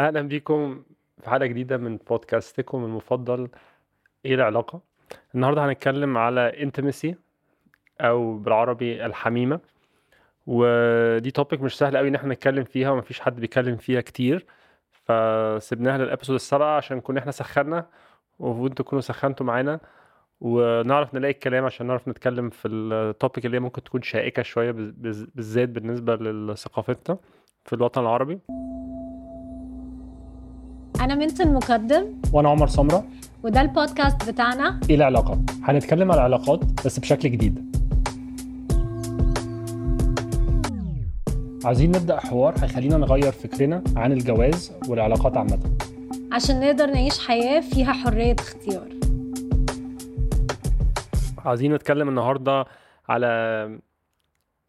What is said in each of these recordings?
أهلا بيكم في حلقة جديدة من بودكاستكم المفضل. إيه العلاقة؟ النهاردة هنتكلم على intimacy أو بالعربي الحميمية. ودي topic مش سهل قوي إن إحنا نتكلم فيها ومفيش حد بيتكلم فيها كتير. فسيبناها لل episode السابعة عشان نكون إحنا سخنا وانتوا تكونوا سخنتوا معانا. ونعرف نلاقي الكلام عشان نعرف نتكلم في ال topic اللي هي ممكن تكون شائكة شوية بالذات بالنسبة لثقافتنا في الوطن العربي. أنا منت المقدم وأنا عمر سمرة. وده البودكاست بتاعنا. إيه العلاقة؟ هنتكلم على العلاقات بس بشكل جديد. عايزين نبدأ حوار هيخلينا نغير فكرنا عن الجواز والعلاقات عامة. عشان نقدر نعيش حياة فيها حرية اختيار. عايزين نتكلم النهاردة على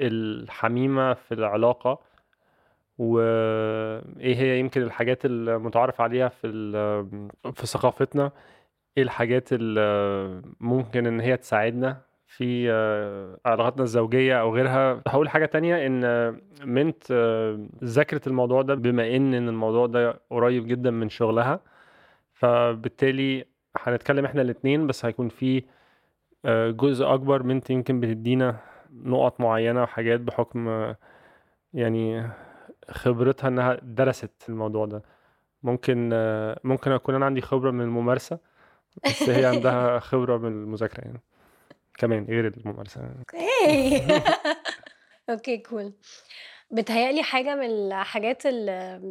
الحميمة في العلاقة. وإيه هي يمكن الحاجات المتعارف عليها في في ثقافتنا؟ إيه الحاجات اللي ممكن إن هي تساعدنا في علاقاتنا الزوجية أو غيرها؟ هقول حاجة تانية إن منت ذاكرت الموضوع ده بما إن الموضوع ده قريب جدا من شغلها فبالتالي هنتكلم إحنا الاتنين بس هيكون في جزء أكبر منت يمكن بتدينا نقط معينة وحاجات بحكم يعني خبرتها إنها درست الموضوع ده. ممكن ممكن أكون أنا عندي خبرة من الممارسة بس هي عندها خبرة من المذاكرة يعني. كمان غير الممارسة. Okay. Okay cool بتهيألي حاجة من الحاجات اللي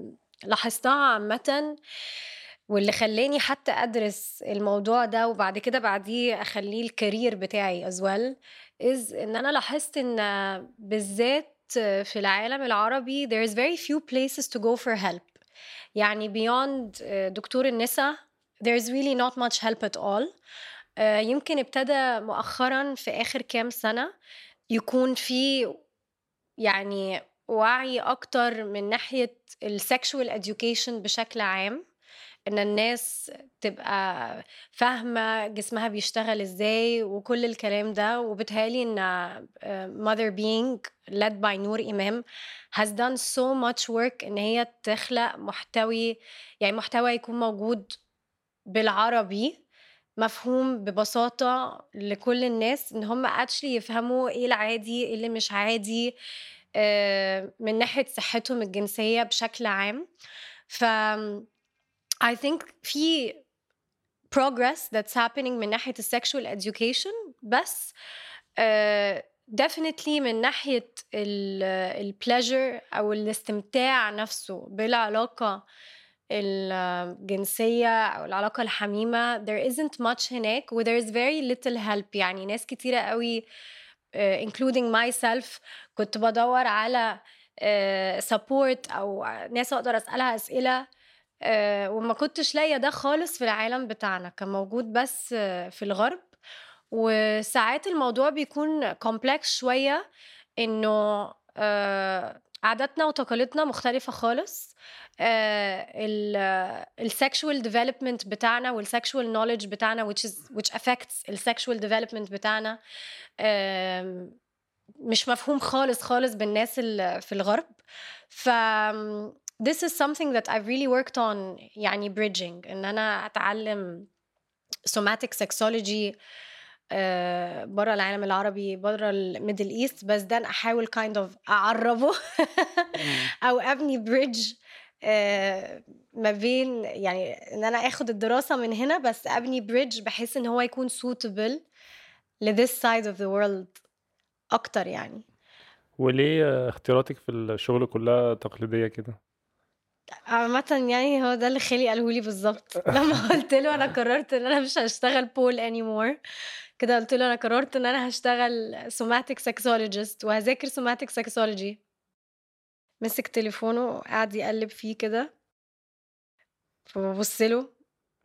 لاحظتها عامة واللي خلاني حتى أدرس الموضوع ده وبعد كده بعديه أخليه ال career بتاعي as well as إن أنا لاحظت إن بالذات في العالم العربي there is very few places to go for help. يعني beyond دكتور النساء there is really not much help at all. يمكن ابتدى مؤخرا في آخر كام سنة يكون في يعني وعي أكتر من ناحية السكشوال education بشكل عام. إن الناس تبقى فاهمة جسمها بيشتغل إزاي وكل الكلام ده وبتهيألي إن mother being led by نور إمام has done so much work إن هي تخلق محتوي يعني محتوى يكون موجود بالعربي مفهوم ببساطة لكل الناس إن هم actually يفهموا إيه العادي إيه اللي مش عادي من ناحية صحتهم الجنسية بشكل عام. ف I think في progress that's happening من ناحية ال sexual education بس uh, definitely من ناحية ال pleasure أو الاستمتاع نفسه بالعلاقة الجنسية أو العلاقة الحميمة. There isn't much هناك و there is very little help. يعني ناس كتيرة قوي uh, including myself كنت بدور على uh, support أو ناس أقدر أسألها أسئلة وما كنتش لاقية ده خالص في العالم بتاعنا كان موجود بس في الغرب. وساعات الموضوع بيكون complex شوية إنه آه عاداتنا وتقاليدنا مختلفة خالص. ال sexual development بتاعنا وال sexual knowledge بتاعنا which is which affects ال sexual development بتاعنا آه مش مفهوم خالص خالص بالناس في الغرب. ف this is something that I've really worked on يعني bridging. إن أنا أتعلم somatic sexology uh, بره العالم العربي بره الميدل إيست بس ده أحاول kind of اعربه أو أبني bridge uh, ما بين يعني إن أنا آخد الدراسة من هنا بس أبني bridge بحيث إن هو يكون suitable ل this side of the world أكتر يعني. وليه اختياراتك في الشغل كلها تقليدية كده؟ عامة يعني هو ده اللي خالي قاله لي بالظبط. لما قلت له أنا قررت إن أنا مش هشتغل ball anymore كده قلت له أنا قررت إن أنا هشتغل somatic sexologist وهذاكر somatic sexology مسك تليفونه وقعد يقلب فيه كده فببص له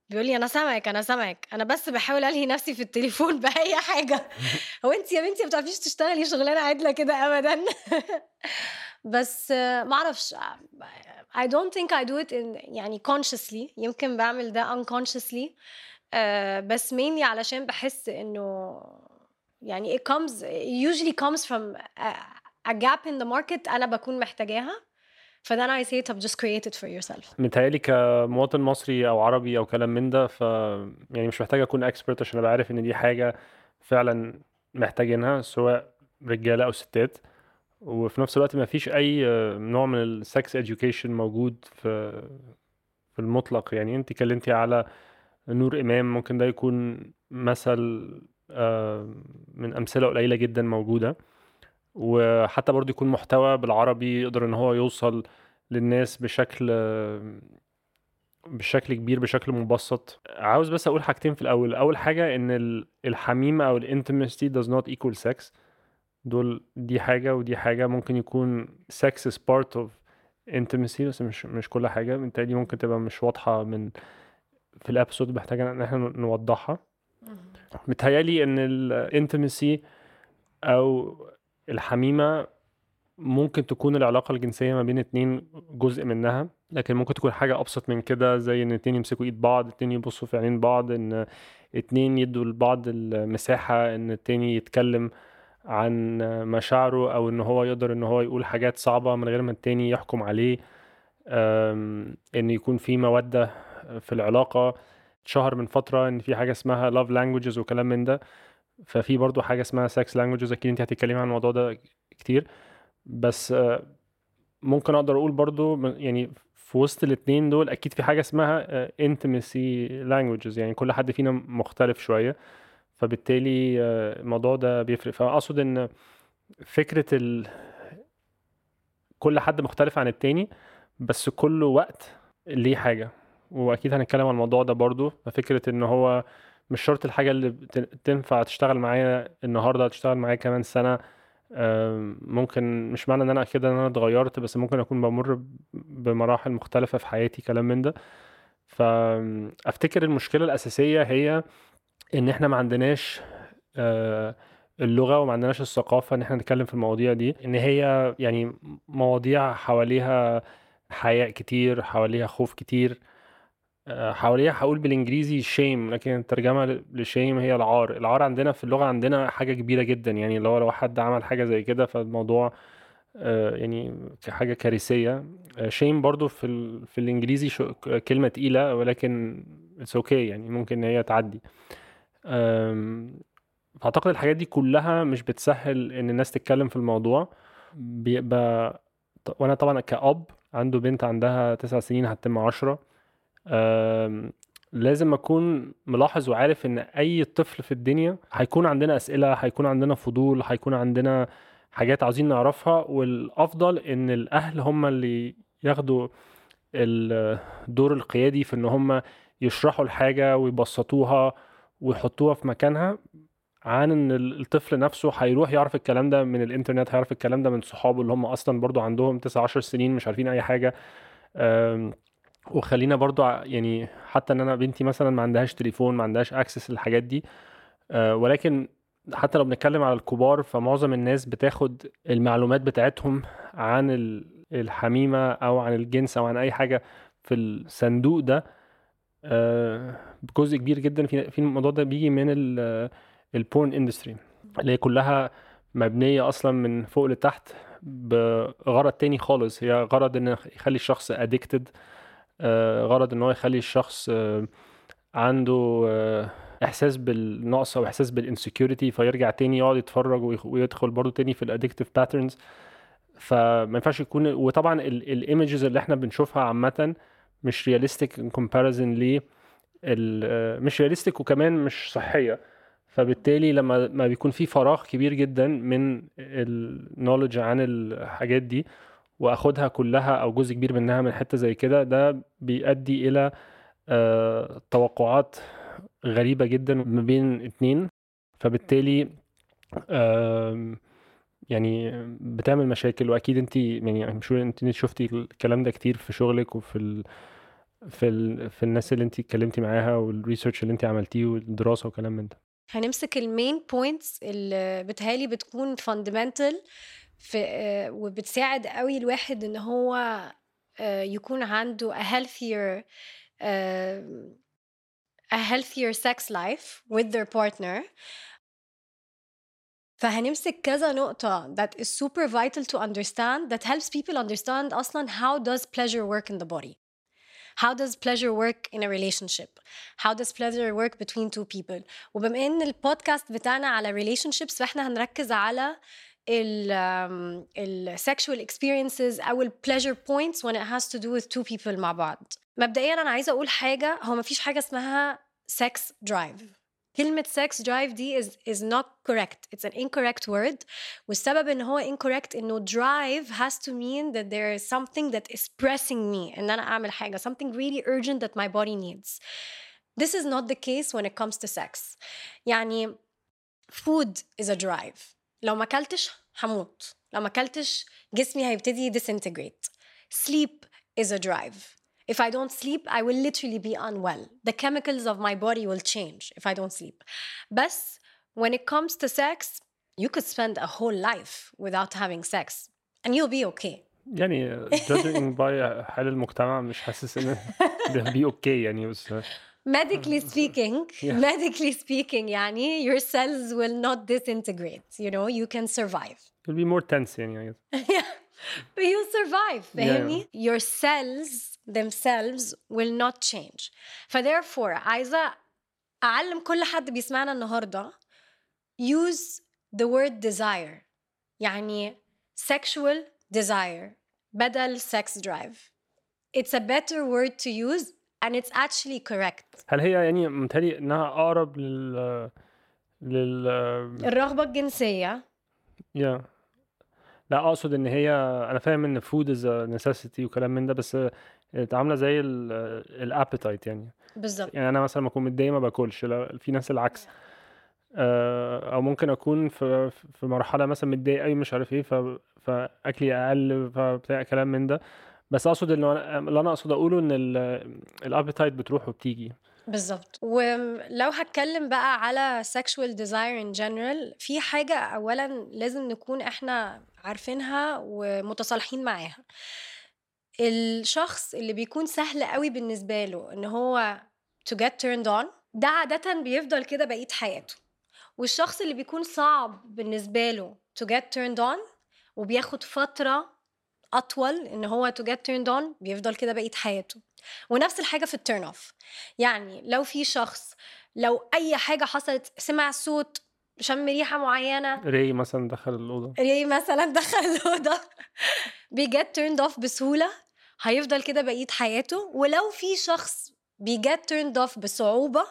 بيقول لي أنا سامعك أنا سامعك. أنا بس بحاول ألهي نفسي في التليفون بأي حاجة. هو انت يا بنتي ما بتعرفيش تشتغلي شغلانة عدلة كده ابدا؟ بس ما أعرفش. I don't think I do it in يعني consciously. يمكن بعمل ده unconsciously. uh, بس mainly علشان بحس إنه يعني it comes it usually comes from a, a gap in the market أنا بكون محتاجاها. فده I say طب just create it for yourself. متهيألي كمواطن مصري أو عربي أو كلام من ده ف يعني مش محتاج أكون expert عشان أبقى عارف إن دي حاجة فعلا محتاجينها سواء رجالة أو ستات. وفي نفس الوقت ما فيش أي نوع من السكس education موجود في في المطلق. يعني أنت كلمتي على نور إمام ممكن ده يكون مثل آه، من أمثلة قليلة جدا موجودة. وحتى برضه يكون محتوى بالعربي يقدر إن هو يوصل للناس بشكل بشكل كبير بشكل مبسط. عاوز بس أقول حاجتين في الأول. أول حاجة إن الحميمه أو الانتمسي does not equal sex. دول دي حاجة ودي حاجة. ممكن يكون sex is part of intimacy بس مش مش كل حاجة. بالتالي ممكن تبقى مش واضحة من في الابسود محتاجه إن إحنا نوضحها. متهيألي إن الانتمسي أو الحميمة ممكن تكون العلاقة الجنسية ما بين اتنين جزء منها لكن ممكن تكون حاجة أبسط من كده زي إن اتنين يمسكوا إيد بعض اتنين يبصوا في عينين بعض إن اتنين يدوا لبعض المساحة إن التاني يتكلم عن مشاعره أو إن هو يقدر إن هو يقول حاجات صعبة من غير ما التاني يحكم عليه. إن يكون في مودة في العلاقة. اتشهر من فترة إن في حاجة اسمها love languages وكلام من ده. ففي برضو حاجة اسمها sex languages أكيد أنت هتتكلمي عن الموضوع ده كتير. بس ممكن أقدر أقول برضو يعني في وسط الاثنين دول أكيد في حاجة اسمها intimacy languages. يعني كل حد فينا مختلف شوية. فبالتالي الموضوع ده بيفرق. فأقصد إن فكرة ال... كل حد مختلف عن التاني بس كل وقت ليه حاجة. وأكيد هنتكلم عن الموضوع ده برضو. فكره إن هو مش شرط الحاجة اللي تنفع تشتغل معايا النهاردة تشتغل معايا كمان سنة. ممكن مش معنى إن أنا كده إن أنا اتغيرت بس ممكن أكون بمر بمراحل مختلفة في حياتي كلام من ده. فافتكر المشكلة الأساسية هي إن إحنا ما عندناش آه، اللغة وما عندناش الثقافة إن إحنا نتكلم في المواضيع دي. إن هي يعني مواضيع حواليها حياء كتير حواليها خوف كتير. حواليها هقول بالإنجليزي shame لكن الترجمة ل shame هي العار. العار عندنا في اللغة عندنا حاجة كبيرة جدا يعني لو لو حد عمل حاجة زي كده فالموضوع آه، يعني حاجة كارثية. shame آه، برضو في ال... في الإنجليزي شو... كلمة تقيلة ولكن it's okay okay يعني ممكن إن هي تعدي. اعتقد الحاجات دي كلها مش بتسهل إن الناس تتكلم في الموضوع. بيبقى وأنا طبعا كأب عنده بنت عندها تسع سنين هتتم عشرة. لازم أكون ملاحظ وعارف إن أي طفل في الدنيا هيكون عندنا أسئلة هيكون عندنا فضول هيكون عندنا حاجات عاوزين نعرفها والأفضل إن الأهل هم اللي ياخدوا الدور القيادي في إن هم يشرحوا الحاجة ويبسطوها ويحطوها في مكانها عن إن الطفل نفسه هيروح يعرف الكلام ده من الإنترنت هيعرف الكلام ده من صحابه اللي هم أصلا برضو عندهم 9 10 سنين مش عارفين أي حاجة. وخلينا برضو يعني حتى إن أنا بنتي مثلا ما عندهاش تليفون ما عندهاش اكسس للحاجات دي آه، ولكن حتى لو بنتكلم على الكبار فمعظم الناس بتاخد المعلومات بتاعتهم عن الحميمة أو عن الجنس أو عن أي حاجة في الصندوق ده آه، بجزء كبير جدا في في الموضوع ده بيجي من ال porn industry اللي هي كلها مبنية أصلا من فوق لتحت بغرض تاني خالص. هي غرض إن يخلي الشخص addicted آه، غرض إن هو يخلي الشخص آه، عنده آه، إحساس بالنقص أو إحساس بال insecurity فيرجع تاني يقعد يتفرج ويدخل برضه تاني في ال addictive patterns فما ينفعش يكون وطبعا ال images اللي إحنا بنشوفها عامه مش realistic in comparison ل مش realistic وكمان مش صحية. فبالتالي لما ما بيكون في فراغ كبير جدا من ال knowledge عن الحاجات دي واخدها كلها أو جزء كبير منها من حتة زي كده ده بيؤدي إلى آه، توقعات غريبة جدا ما بين اتنين. فبالتالي يعني بتعمل مشاكل وأكيد انت يعني مش انت شفتي الكلام ده كتير في شغلك وفي ال في ال في الناس اللي انت اتكلمتي معاها وال research اللي انت عملتيه والدراسة وكلام من ده. هنمسك ال main points اللي بتهيألي بتكون fundamental في آه، وبتساعد قوي الواحد ان هو آه، يكون عنده a healthier uh, a healthier sex life with their partner فهنمسك كذا نقطة that is super vital to understand that helps people understand أصلا how does pleasure work in the body how does pleasure work in a relationship how does pleasure work between two people وبما ان البودكاست بتاعنا على relationships فاحنا هنركز على ال um, ال sexual experiences او ال pleasure points when it has to do with two people مع بعض مبدئيا انا عايزه اقول حاجه هو مفيش حاجه اسمها sex drive كلمة sex drive دي is, is not correct. It's an incorrect word. والسبب ان هو incorrect انه drive has to mean that there is something that is pressing me ان انا اعمل حاجة something really urgent that my body needs. This is not the case when it comes to sex. يعني food is a drive. لو ما اكلتش هموت. لو ما اكلتش جسمي هيبتدي disintegrate. Sleep is a drive. If I don't sleep, I will literally be unwell. The chemicals of my body will change if I don't sleep. But when it comes to sex, you could spend a whole life without having sex and you'll be okay. يعني judging by حال المجتمع مش حاسس ان ده بي أوكي يعني بس medically speaking Yeah. medically speaking يعني your cells will not disintegrate you know you can survive it'll be more tense يعني I guess. but you'll survive فاهمني your cells themselves will not change فtherefore عايزة أعلم كل حد بيسمعنا النهاردة use the word desire يعني sexual desire بدل sex drive it's a better word to use and it's actually correct. هل هي يعني متهيألي إنها أقرب لل لل الرغبة الجنسية. يا لا أقصد إن هي أنا فاهم إن food is a necessity وكلام من ده بس عاملة زي الابيتايت يعني. بالظبط. يعني أنا مثلا لما أكون متضايق ما باكلش لا- في ناس العكس. آه، أو ممكن أكون في في مرحلة مثلا متضايق قوي مش عارف إيه ف فأكلي أقل فبتاع كلام من ده. بس أقصد إنه اللي أنا أقصد أقوله إن الابيتايت بتروح وبتيجي. بالظبط. ولو هتكلم بقى على sexual desire in general في حاجة أولا لازم نكون إحنا عارفينها ومتصالحين معاها. الشخص اللي بيكون سهل قوي بالنسبة له إن هو to get turned on ده عادة بيفضل كده بقية حياته. والشخص اللي بيكون صعب بالنسبة له to get turned on وبياخد فترة أطول إن هو to get turned on بيفضل كده بقية حياته. ونفس الحاجة في ال turn off يعني لو في شخص لو أي حاجة حصلت سمع صوت شم ريحة معينة. ري مثلا دخل الأوضة. ري مثلا دخل الأوضة. بي get turned off بسهولة هيفضل كده بقية حياته. ولو في شخص بي get turned off بصعوبة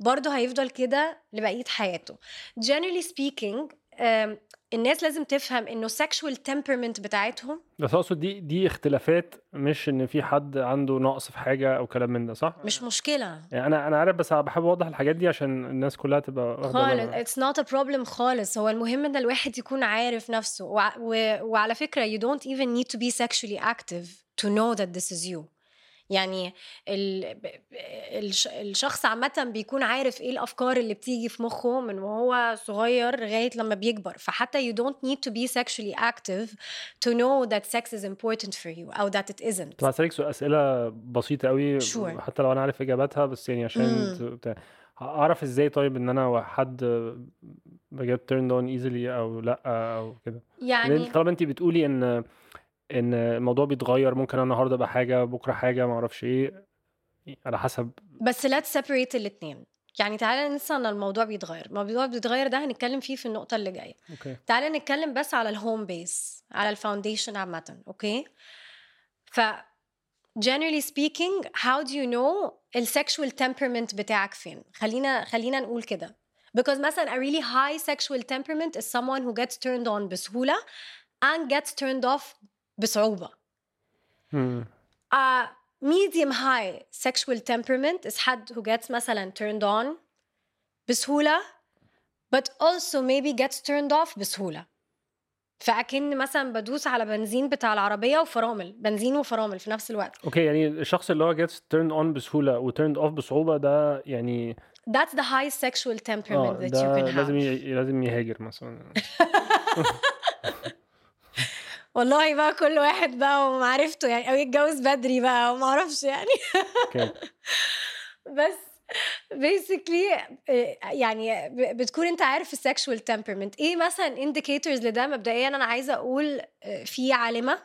برضه هيفضل كده لبقية حياته. Generally speaking um, الناس لازم تفهم إنه sexual temperament بتاعتهم بس أقصد دي دي اختلافات مش إن في حد عنده نقص في حاجة أو كلام من ده صح؟ مش مشكلة. يعني أنا أنا عارف بس بحب أوضح الحاجات دي عشان الناس كلها تبقى خالص. It's not a problem خالص. هو المهم إن الواحد يكون عارف نفسه. وع- و... وعلى فكرة you don't even need to be sexually active to know that this is you. يعني. الشخص عامة بيكون عارف إيه الأفكار اللي بتيجي في مخه من وهو صغير لغاية لما بيكبر فحتى you don't need to be sexually active to know that sex is important for you أو that it isn't طب هسألك سؤال أسئلة بسيطة قوي Sure. حتى لو أنا عارف إجاباتها بس يعني عشان بتاع أعرف إزاي طيب إن أنا حد ب get turned on easily أو لأ أو كده يعني طالما أنت بتقولي إن إن الموضوع بيتغير ممكن أنا النهاردة أبقى حاجة بكرة حاجة معرفش إيه على حسب. بس let's separate الاتنين. يعني تعالى ننسى إن الموضوع بيتغير. الموضوع بيتغير ده هنتكلم فيه في النقطة اللي جاية. okay. تعالى نتكلم بس على ال home base على ال foundation عامة okay؟ ف generally speaking how do you know السexual temperament بتاعك فين؟ خلينا خلينا نقول كده. Because مثلا a really high sexual temperament is someone who gets turned on بسهولة and gets turned off a medium high sexual temperament is حد who gets مثلا turned on بسهولة but also maybe gets turned off بسهولة. فأكن مثلا بدوس على بنزين بتاع العربية وفرامل بنزين وفرامل في نفس الوقت. أوكي يعني الشخص اللي هو gets turned on بسهولة و turned off بصعوبة ده يعني that's the high sexual temperament آه that you can لازم have ي... لازم يهاجر مثلا. والله بقى كل واحد بقى ومعرفته يعني أو يتجوز بدري بقى وما أعرفش يعني بس basically آه، يعني بتكون أنت عارف ال sexual temperament. إيه مثلا indicators لده؟ مبدئيا أنا عايزة أقول آه، في عالمة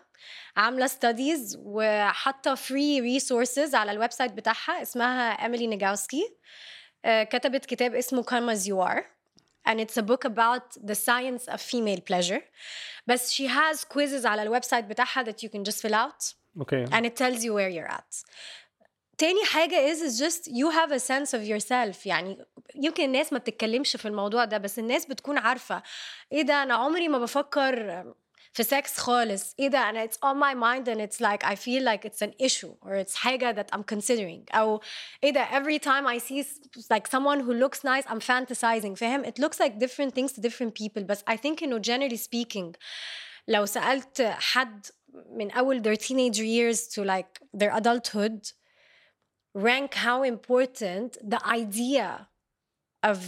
عاملة studies وحاطة free resources على ال website بتاعها اسمها Emily Nagoski آه، كتبت كتاب اسمه as you are. and it's a book about the science of female pleasure بس she has quizzes على الويب سايت بتاعها that you can just fill out اوكي and it tells you where you're at تاني حاجة is is just you have a sense of yourself يعني يمكن الناس ما بتتكلمش في الموضوع ده بس الناس بتكون عارفة ايه ده انا عمري ما بفكر في سكس خالص ايه ده انا it's on my mind and it's like I feel like it's an issue or it's حاجة that I'm considering او ايه ده every time I see s- like someone who looks nice I'm fantasizing فاهم it looks like different things to different people بس I think انه generally speaking لو سألت حد من أول their teenage years to like their adulthood rank how important the idea of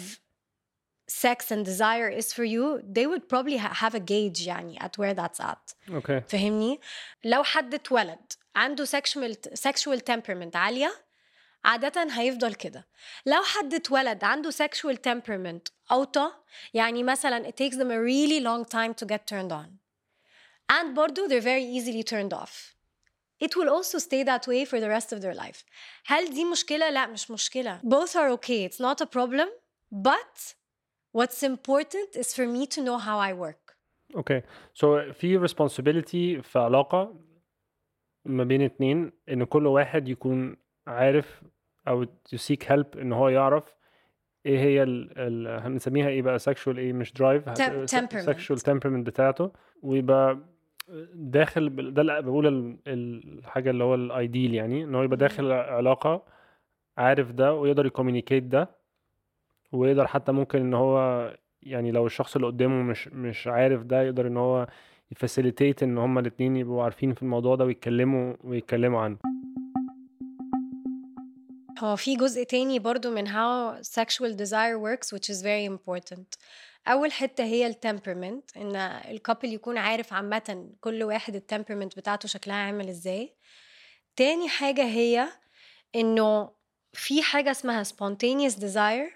sex and desire is for you they would probably ha- have a gauge يعني at where that's at اوكي فهمني لو حد اتولد عنده sexual sexual temperament عالية عادة هيفضل كده لو حد اتولد عنده sexual temperament أوطى يعني مثلا it takes them a really long time to get turned on and برضو they're very easily turned off it will also stay that way for the rest of their life هل دي مشكلة؟ لا مش مشكلة both are okay it's not a problem but what's important is for me to know how I work. أوكي سو في responsibility في علاقة ما بين اتنين إن كل واحد يكون عارف أو to seek help إن هو يعرف إيه هي ال ال هنسميها إيه بقى sexual إيه مش drive Tem- temperament. sexual temperament بتاعته. ويبقى داخل ده اللي بقول ال- الحاجة اللي هو ال ideal يعني إن هو يبقى داخل علاقة عارف ده ويقدر ي communicate ده. ويقدر حتى ممكن إن هو يعني لو الشخص اللي قدامه مش مش عارف ده يقدر إن هو ي facilitate إن هما الاتنين يبقوا عارفين في الموضوع ده ويتكلموا ويتكلموا عنه. هو في جزء تاني برضو من how sexual desire works which is very important. أول حتة هي ال temperament إن ال couple يكون عارف عامة كل واحد ال temperament بتاعته شكلها عامل إزاي. تاني حاجة هي إنه في حاجة اسمها spontaneous desire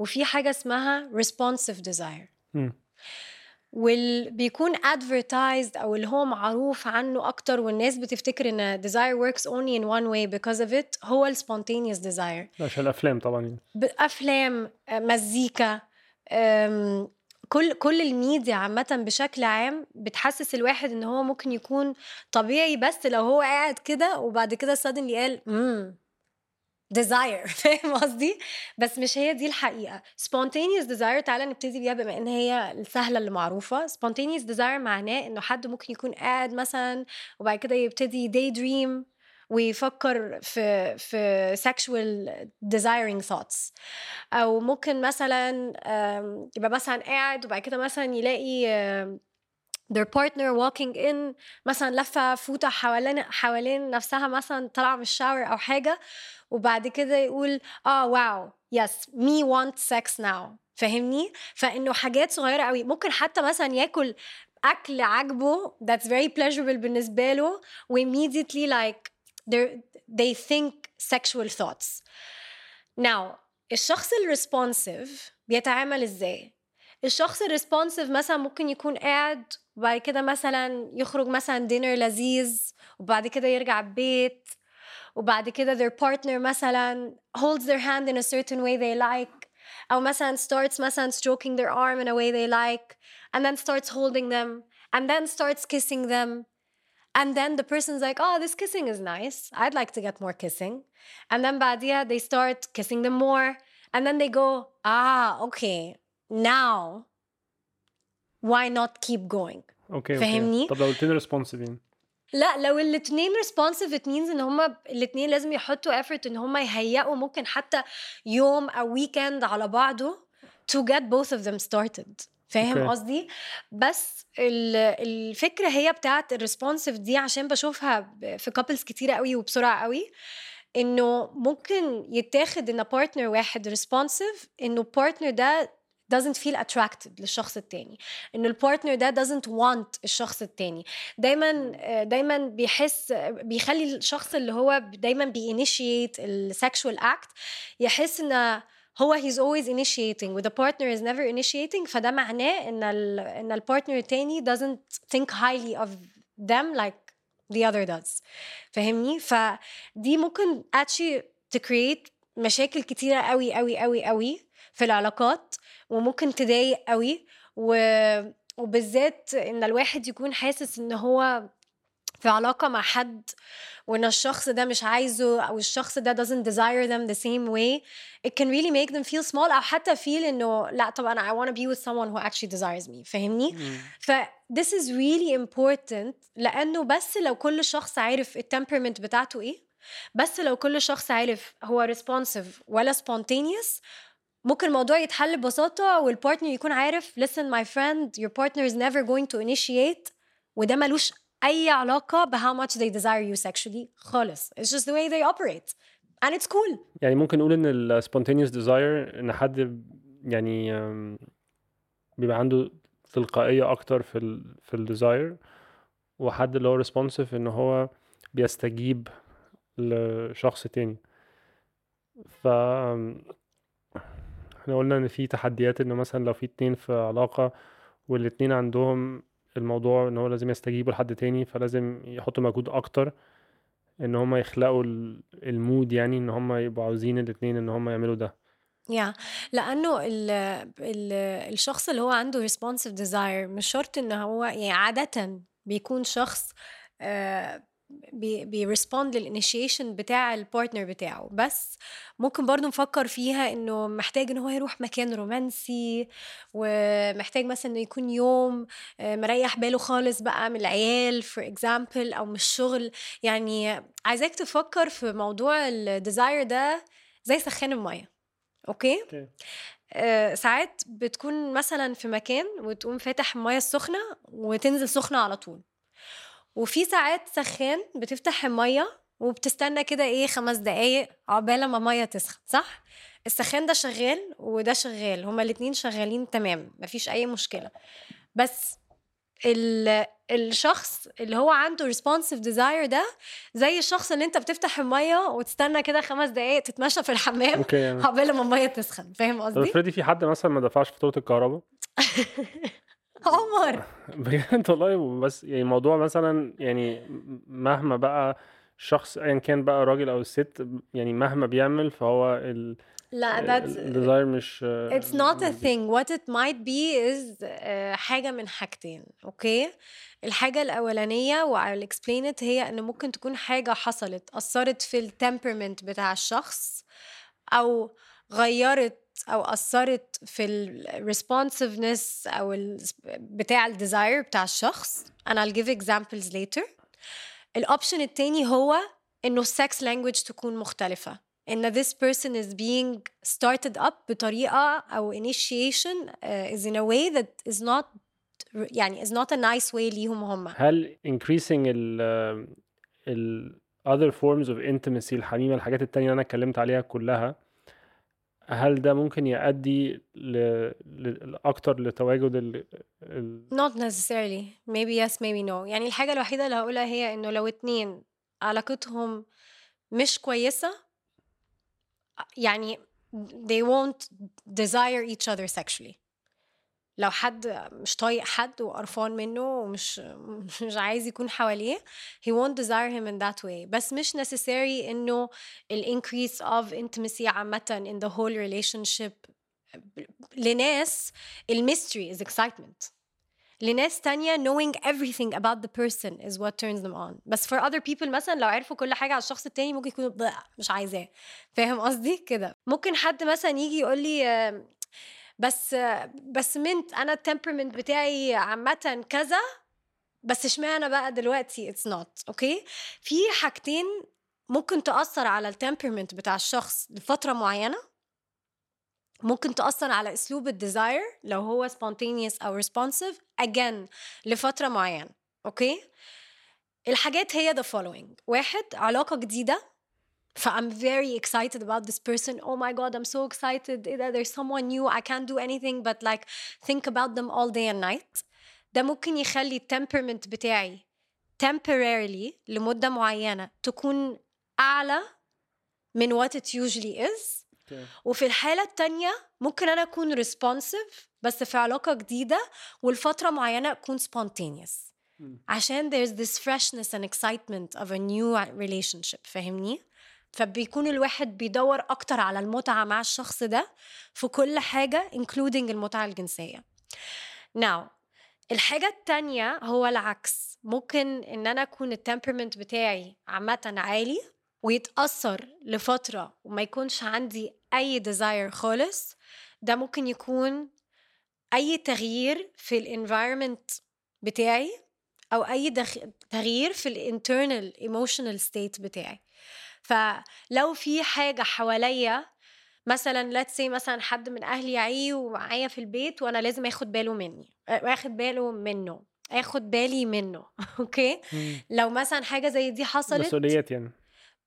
وفي حاجة اسمها responsive desire. واللي بيكون advertised أو اللي هو معروف عنه أكتر والناس بتفتكر إن desire works only in one way because of it هو ال spontaneous desire. عشان الأفلام طبعا يعني. أفلام آه، مزيكا كل كل الميديا عامة بشكل عام بتحسس الواحد إن هو ممكن يكون طبيعي بس لو هو قاعد كده وبعد كده suddenly قال امم desire فاهم قصدي؟ بس مش هي دي الحقيقة. spontaneous desire تعالى نبتدي بيها بما إن هي السهلة اللي معروفة. spontaneous desire معناه إنه حد ممكن يكون قاعد مثلا وبعد كده يبتدي daydream ويفكر في في sexual desiring thoughts. أو ممكن مثلا يبقى مثلا قاعد وبعد كده مثلا يلاقي their partner walking in مثلا لفة فوطة حوالين حوالين نفسها مثلا طالعة من ال shower أو حاجة وبعد كده يقول آه wow yes me want sex now. فاهمني؟ فإنه حاجات صغيرة قوي ممكن حتى مثلا ياكل أكل عاجبه that's very pleasurable بالنسبة له و immediately like they think sexual thoughts. Now الشخص ال responsive بيتعامل إزاي؟ الشخص ال responsive مثلا ممكن يكون قاعد وبعد كده مثلا يخرج مثلا dinner لذيذ وبعد كده يرجع البيت وبعد كده their partner مثلا holds their hand in a certain way they like أو مثلا starts مثلا stroking their arm in a way they like and then starts holding them and then starts kissing them and then the person's like oh this kissing is nice I'd like to get more kissing and then بعديها they start kissing them more and then they go ah okay now why not keep going اوكي فاهمني؟ اوكي طب لو الاتنين ريسبونسيف يعني لا لو الاتنين responsive it means إن هما الاتنين لازم يحطوا effort إن هما يهيئوا ممكن حتى يوم أو weekend على بعضه to get both of them started فاهم okay. قصدي بس ال- الفكرة هي بتاعت ال responsive دي عشان بشوفها في couples كتيرة قوي وبسرعة قوي إنه ممكن يتاخد إن partner واحد responsive إنه partner ده doesn't feel attracted للشخص التاني. ان ال partner ده doesn't want الشخص التاني. دايما آه، دايما بيحس بيخلي الشخص اللي هو دايما بي initiate ال sexual act يحس إن هو he's always initiating و the partner is never initiating. فده معناه إن ال إن ال partner التاني doesn't think highly of them like the other does. فاهمني؟ فدي ممكن actually to create مشاكل كتيرة قوي قوي قوي قوي في العلاقات. وممكن تضايق قوي و... وبالذات إن الواحد يكون حاسس إن هو في علاقة مع حد وإن الشخص ده مش عايزه أو الشخص ده doesn't desire them the same way it can really make them feel small أو حتى feel إنه لأ طب أنا I want to be with someone who actually desires me فاهمني؟ ف this is really important لأنه بس لو كل شخص عارف التمبرمنت بتاعته إيه بس لو كل شخص عارف هو responsive ولا spontaneous ممكن الموضوع يتحل ببساطة وال partner يكون عارف listen my friend your partner is never going to initiate. وده ملوش أي علاقة ب how much they desire you sexually خالص. It's just the way they operate. And it's cool. يعني ممكن نقول إن ال spontaneous desire إن حد يعني بيبقى عنده تلقائية أكتر في ال في ال desire وحد اللي هو responsive إن هو بيستجيب لشخص تاني. ف إحنا قلنا إن في تحديات ان مثلا لو في اتنين في علاقة والاتنين عندهم الموضوع إن هو لازم يستجيبوا لحد تاني فلازم يحطوا مجهود أكتر إن هم يخلقوا ال- المود يعني إن هم يبقوا عاوزين الاتنين إن هم يعملوا ده. يا لأنه ال ال الشخص اللي هو عنده responsive desire مش شرط إن هو يعني عادةً بيكون شخص بي بي respond لل initiation بتاع ال partner بتاعه. بس ممكن برضو نفكر فيها إنه محتاج إن هو يروح مكان رومانسي ومحتاج مثلا إنه يكون يوم آه، مريح باله خالص بقى من العيال for example أو من الشغل. يعني عايزاك تفكر في موضوع ال desire ده زي سخان المية. okay؟ okay. آه، ساعات بتكون مثلا في مكان وتقوم فاتح المية السخنة وتنزل سخنة على طول. وفي ساعات سخان بتفتح المية وبتستنى كده إيه خمس دقايق عقبال ما ميه تسخن صح؟ السخان ده شغال وده شغال هما الاتنين شغالين تمام مفيش أي مشكلة. بس ال الشخص اللي هو عنده responsive desire ده زي الشخص اللي أنت بتفتح المية وتستنى كده خمس دقايق تتمشى في الحمام أوكي يعني عقبال ما المية تسخن فاهم قصدي؟ افرضي في حد مثلا ما دفعش فاتورة الكهرباء؟ عمر. بجد والله بس يعني الموضوع مثلا يعني مهما بقى الشخص ايا كان بقى الراجل أو الست يعني مهما بيعمل فهو ال لا that's ال desire مش It's not a thing. What it might be is آه، حاجة من حاجتين okay الحاجة الأولانية و I'll explain it هي إن ممكن تكون حاجة حصلت أثرت في ال temperament بتاع الشخص أو غيرت أو أثرت في ال responsiveness أو بتاع ال desire بتاع الشخص. أنا I'll give examples later. ال option الثاني هو إنه ال sex language تكون مختلفة. إن this person is being started up بطريقة أو initiation uh, is in a way that is not يعني is not a nice way ليهم هم. هل increasing ال ال other forms of intimacy الحميمة الحاجات الثانية اللي أنا اتكلمت عليها كلها هل ده ممكن يؤدي ل... أكتر لتواجد ال... ال... not necessarily. Maybe yes maybe no. يعني الحاجة الوحيدة اللي هقولها هي إنه لو اتنين علاقتهم مش كويسة يعني they won't desire each other sexually. لو حد مش طايق حد وقرفان منه ومش مش عايز يكون حواليه he won't desire him in that way. بس مش necessary إنه ال increase of intimacy عامة in the whole relationship لناس ال mystery is excitement. لناس تانية knowing everything about the person is what turns them on. بس for other people مثلا لو عرفوا كل حاجة على الشخص التاني ممكن يكونوا "بلع، مش عايزاه. فاهم قصدي؟ كده. ممكن حد مثلا يجي يقول لي بس بس منت أنا التمبرمنت بتاعي عامة كذا بس اشمعنى بقى دلوقتي؟ it's not okay في حاجتين ممكن تأثر على ال temperament بتاع الشخص لفترة معينة. ممكن تأثر على أسلوب ال desire لو هو spontaneous أو responsive again لفترة معينة okay الحاجات هي the following. واحد علاقة جديدة. ف I'm very excited about this person oh my god I'm so excited إيه ده there's someone new I can't do anything but like think about them all day and night ده ممكن يخلي التمبرمنت بتاعي temporarily لمدة معينة تكون أعلى من what it usually is وفي الحالة التانية ممكن أنا أكون responsive بس في علاقة جديدة والفترة معينة أكون spontaneous عشان there's this freshness and excitement of a new relationship فاهمني؟ فبيكون الواحد بيدور أكتر على المتعة مع الشخص ده في كل حاجة including المتعة الجنسية. Now الحاجة التانية هو العكس. ممكن إن أنا أكون ال temperament بتاعي عامة عالي ويتأثر لفترة وما يكونش عندي أي desire خالص. ده ممكن يكون أي تغيير في ال environment بتاعي أي دخ... تغيير في ال internal emotional state بتاعي. فلو في حاجة حواليا مثلا let's say مثلا حد من أهلي يعي ومعايا في البيت وأنا لازم آخد باله مني واخد باله منه آخد بالي منه أوكي؟ لو مثلا حاجة زي دي حصلت مسؤوليات يعني.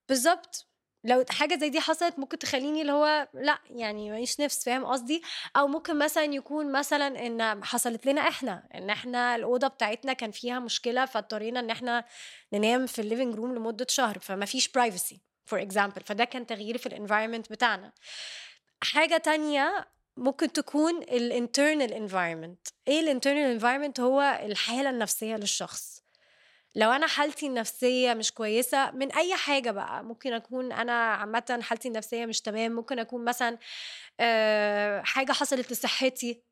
بالظبط لو حاجة زي دي حصلت ممكن تخليني اللي هو لأ يعني ماليش نفس فاهم قصدي؟ أو ممكن مثلا يكون مثلا إن حصلت لنا إحنا إن إحنا الأوضة بتاعتنا كان فيها مشكلة فاضطرينا إن إحنا ننام في ال living room لمدة شهر فما فيش privacy for example فده كان تغيير في ال environment بتاعنا. حاجة تانية ممكن تكون ال internal environment إيه ال internal environment هو الحالة النفسية للشخص. لو أنا حالتي النفسية مش كويسة من أي حاجة بقى ممكن أكون أنا عامة حالتي النفسية مش تمام ممكن أكون مثلا حاجة حصلت لصحتي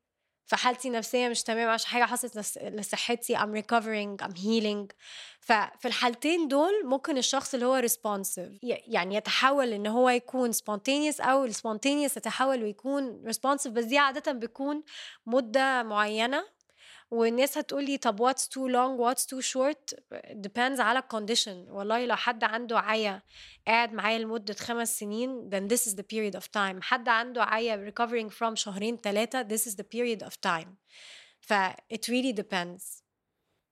فحالتي النفسية مش تمام عشان حاجة حصلت لصحتي I'm recovering I'm healing. ففي الحالتين دول ممكن الشخص اللي هو responsive يعني يتحول إن هو يكون spontaneous أو ال spontaneous يتحول ويكون responsive بس دي عادة بتكون مدة معينة. والناس هتقول لي طب what's too long what's too short depends على ال condition والله لو حد عنده عيا قاعد معايا لمدة خمس سنين then this is the period of time. حد عنده عيا recovering from شهرين ثلاثة this is the period of time. ف it really depends.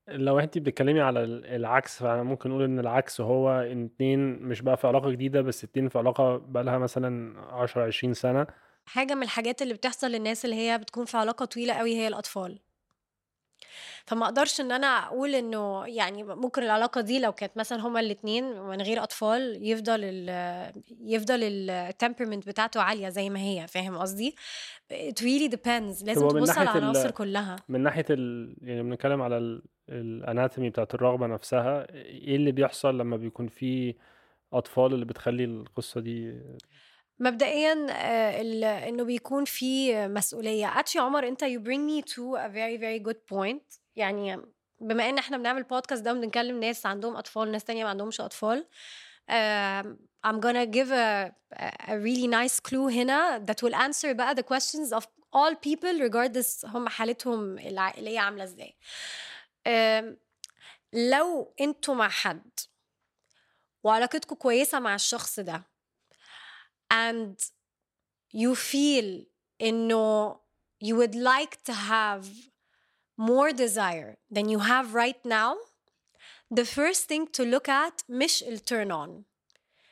لو انت بتتكلمي على العكس فأنا ممكن أقول إن العكس هو إن اتنين مش بقى في علاقة جديدة بس اتنين في علاقة بقى لها مثلا 10 20 سنة. حاجة من الحاجات اللي بتحصل للناس اللي هي بتكون في علاقة طويلة قوي هي الأطفال. فما أقدرش ان أنا أقول انه يعني ممكن العلاقة دي لو كانت مثلا هما الاثنين من غير أطفال يفضل ال يفضل التمبرمنت بتاعته عالية زي ما هي فاهم قصدي؟ It really depends. لازم تبص على العناصر كلها. من ناحية ال... يعني بنتكلم على الاناتومي بتاعت الرغبة نفسها إيه اللي بيحصل لما بيكون في أطفال اللي بتخلي القصة دي؟ مبدئيا آه، إنه بيكون في مسؤولية. actually عمر أنت you bring me to a very very good point. يعني بما إن إحنا بنعمل بودكاست ده وبنكلم ناس عندهم أطفال ناس تانية ما عندهمش أطفال uh, I'm gonna give a, a really nice clue هنا that will answer بقى the questions of all people regardless هم حالتهم العائلية عاملة إزاي. uh, لو أنتوا مع حد وعلاقتكم كويسة مع الشخص ده and you feel إنه you would like to have more desire than you have right now the first thing to look at مش ال turn on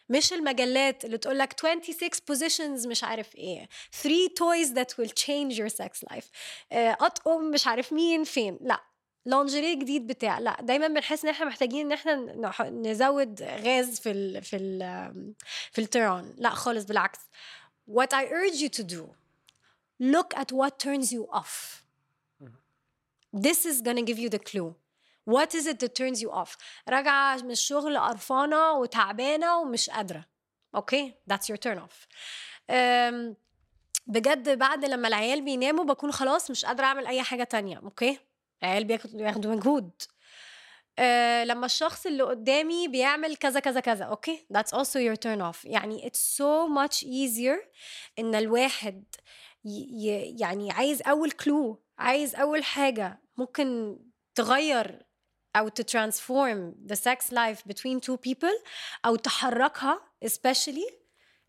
مش المجلات اللي تقول لك 26 positions مش عارف إيه 3 toys that will change your sex life اطقم مش عارف مين فين لا لونجري جديد بتاع لا دايما بنحس ان إحنا محتاجين ان إحنا نزود غاز في ال في ال في التيران لا خالص بالعكس what I urge you to do look at what turns you off this is gonna give you the clue. What is it that turns you off? راجعة من الشغل قرفانة وتعبانة ومش قادرة. okay okay? that's your turn off. um, بجد بعد لما العيال بيناموا بكون خلاص مش قادرة أعمل أي حاجة تانية. okay العيال بياخدوا مجهود. أه لما الشخص اللي قدامي بيعمل كذا كذا كذا. okay that's also your turn off. يعني it's so much easier إن الواحد يعني عايز أول كلو عايز أول حاجة ممكن تغير أو ت transform the sex life between two people أو تحركها especially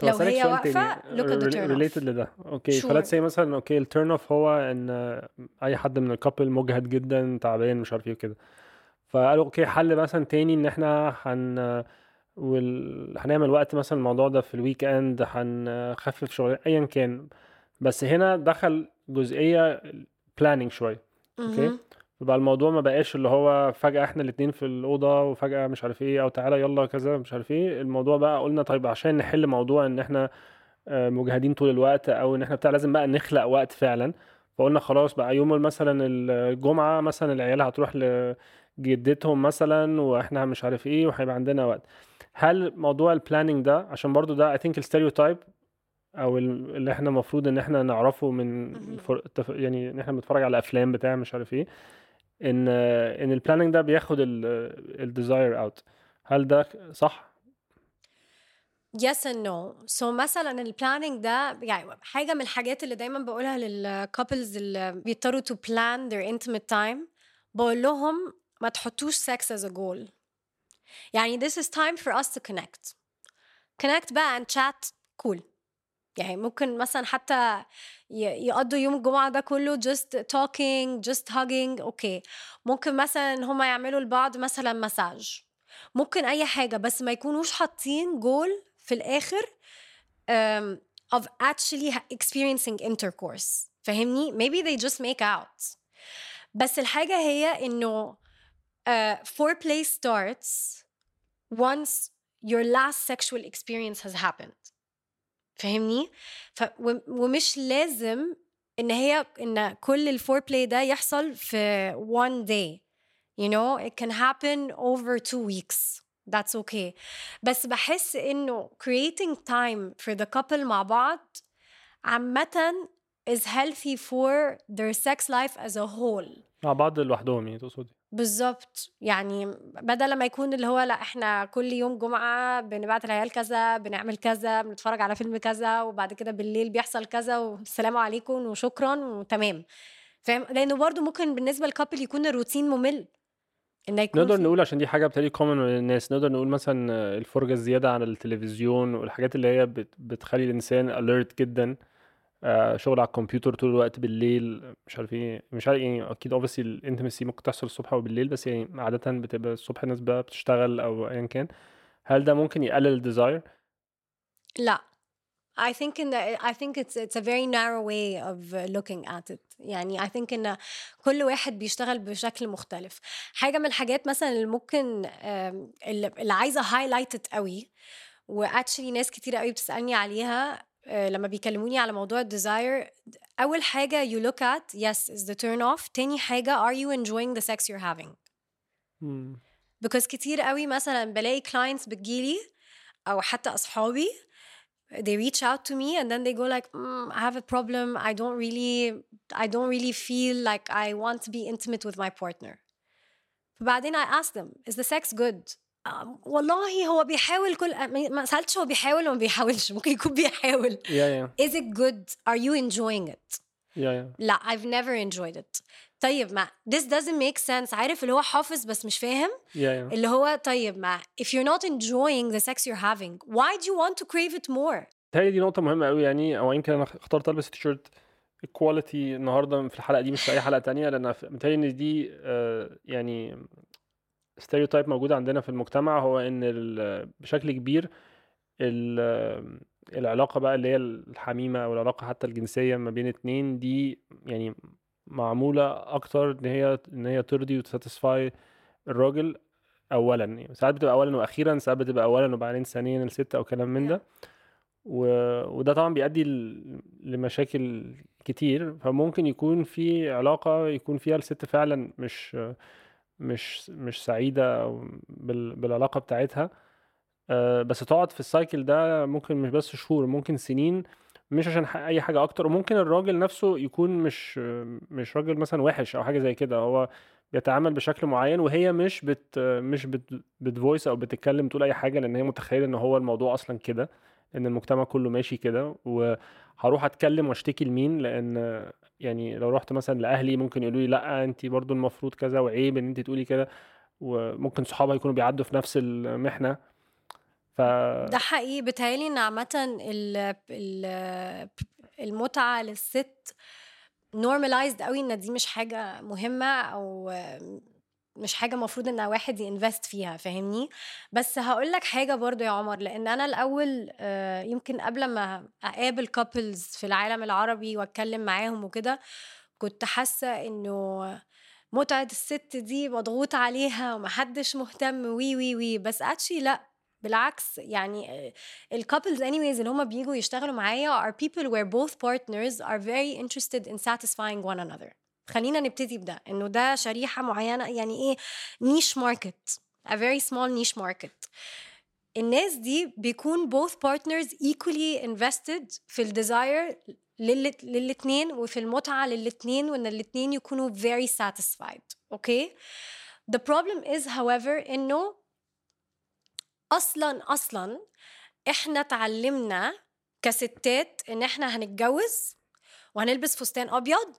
لو هي واقفة the turn off. related لده. okay sure. ف let's say مثلا okay ال turn off هو إن أي حد من ال couple مجهد جدا تعبان مش عارف إيه وكده. فقالوا okay حل مثلا تاني إن إحنا هن وال... هنعمل وقت مثلا الموضوع ده في ال weekend هنخفف شغل ايا كان. بس هنا دخل جزئية planning شوية okay. يبقى الموضوع ما بقاش اللي هو فجأة إحنا الاتنين في الأوضة وفجأة مش عارف إيه أو تعالى يلا كذا مش عارف إيه. الموضوع بقى قلنا طيب عشان نحل موضوع إن إحنا آه، مجهدين طول الوقت أو إن إحنا بتاع لازم بقى نخلق وقت فعلا. فقلنا خلاص بقى يوم مثلا الجمعة مثلا العيال هتروح لجدتهم مثلا وإحنا مش عارف إيه وهيبقى عندنا وقت. هل موضوع ال planning ده عشان برضو ده I think ال stereotype أو ال- اللي إحنا المفروض إن إحنا نعرفه من. فر... يعني إن إحنا بنتفرج على أفلام بتاع مش عارف إيه إن إن ال planning ده بياخد ال desire out هل ده صح؟ Yes and no. So مثلا ال planning ده يعني حاجة من الحاجات اللي دايما بقولها لل couples اللي بيضطروا to plan their intimate time بقول لهم ما تحطوش sex as a goal. يعني this is time for us to connect. Connect بقى and chat cool. يعني ممكن مثلا حتى يقضوا يوم الجمعة ده كله just talking just hugging أوكي ممكن مثلا هما يعملوا لبعض مثلا مساج ممكن اي حاجة بس ما يكونوش حاطين جول في الآخر um, of actually experiencing intercourse فاهمني maybe they just make out بس الحاجة هي انه uh, foreplay starts once your last sexual experience has happened فاهمني ف... ومش لازم ان هي ان كل الفور بلاي ده يحصل في one day you know it can happen over two weeks that's okay بس بحس انه creating time for the couple مع بعض عامة is healthy for their sex life as a whole مع بعض لوحدهم يعني تقصدي بالظبط يعني بدل ما يكون اللي هو لأ إحنا كل يوم جمعة بنبعت العيال كذا بنعمل كذا بنتفرج على فيلم كذا وبعد كده بالليل بيحصل كذا والسلام عليكم وشكرا وتمام. فاهم؟ لأنه برضو ممكن بالنسبة لل couple يكون الروتين ممل. ان يكون نقدر نقول عشان دي حاجة بت... really common للناس نقدر نقول مثلا الفرجة الزيادة عن التلفزيون والحاجات اللي هي بت... بتخلي الإنسان alert جدا. شغل على الكمبيوتر طول الوقت بالليل مش عارف إيه مش عارف يعني أكيد obviously ال intimacy ممكن تحصل الصبح أو بالليل بس يعني عادة بتبقى الصبح الناس بقى بتشتغل أو ايا كان. هل ده ممكن يقلل ال desire لا. I think in the, I think it's it's a very narrow way of looking at it. يعني I think إن كل واحد بيشتغل بشكل مختلف. حاجة من الحاجات مثلا اللي ممكن اللي عايزة highlighted قوي وأكشلي ناس كتير قوي بتسألني عليها آه، لما بيكلموني على موضوع الديزاير أول حاجة you look at yes is the turn off تاني حاجة are you enjoying the sex you're having مم. because كتير قوي مثلا بلاقي clients بتجيلي او حتى اصحابي they reach out to me and then they go like mm, I have a problem I don't really I don't really feel like I want to be intimate with my partner فبعدين I ask them is the sex good um, والله هو بيحاول كل ما سألتش هو بيحاول ولا ما بيحاولش ممكن يكون بيحاول. يا يا is it good? Are you enjoying it? يا يا لا I've never enjoyed it. طيب ما this doesn't make sense. عارف اللي هو حافظ بس مش فاهم؟ يا يا اللي هو طيب ما if you're not enjoying the sex you're having why do you want to crave it more? بتهيألي دي نقطة مهمة قوي يعني أو يمكن أنا اخترت ألبس تيشيرت الكواليتي النهاردة في الحلقة دي مش في أي حلقة تانية لأن ف- متهيألي إن دي آه، يعني stereotype موجود عندنا في المجتمع هو إن ال- بشكل كبير ال- العلاقة بقى اللي هي الحميمة أو العلاقة حتى الجنسية ما بين اتنين دي يعني معمولة أكتر إن هي إن هي ترضي وت satisfy الراجل أولا. يعني ساعات بتبقى أولا وأخيرا ساعات بتبقى أولا وبعدين ثانيا الست أو كلام من ده. و... وده طبعا بيؤدي ل... لمشاكل كتير. فممكن يكون في علاقة يكون فيها الست فعلا مش مش مش سعيدة أو بال... بالعلاقة بتاعتها. آه، بس تقعد في السايكل ده ممكن مش بس شهور ممكن سنين مش عشان أي حاجة أكتر. وممكن الراجل نفسه يكون مش مش راجل مثلا وحش أو حاجة زي كده. هو بيتعامل بشكل معين وهي مش بت مش بت بتفويس أو بتتكلم تقول أي حاجة لأن هي متخيلة إن هو الموضوع أصلا كده إن المجتمع كله ماشي كده. وهروح أتكلم وأشتكي لمين؟ لأن يعني لو رحت مثلا لأهلي ممكن يقولوا لي لأ انت برضو المفروض كذا وعيب إن انت تقولي كده. وممكن صحابها يكونوا بيعدوا في نفس المحنة. ف ده حقيقي. بيتهيألي إن عامة ال- ال- المتعة للست normalized قوي إن دي مش حاجة مهمة أو مش حاجة المفروض ان واحد ينفست فيها فاهمني؟ بس هقول لك حاجة برضو يا عمر لأن أنا الأول آه، يمكن قبل ما أقابل كابلز في العالم العربي وأتكلم معاهم وكده كنت حاسة إنه متعة الست دي مضغوط عليها ومحدش مهتم و... و... و... بس actually لأ بالعكس يعني ال couples anyways اللي هما بيجوا يشتغلوا معايا are people where both partners are very interested in satisfying one another. خلينا نبتدي بده إنه ده شريحة معينة يعني إيه؟ niche market a very small niche market. الناس دي بيكون both partners equally invested في ال desire للاثنين وفي المتعة للاثنين وإن الاثنين يكونوا very satisfied أوكي okay? the problem is however إنه أصلا أصلا إحنا اتعلمنا كستات إن إحنا هنتجوز وهنلبس فستان أبيض.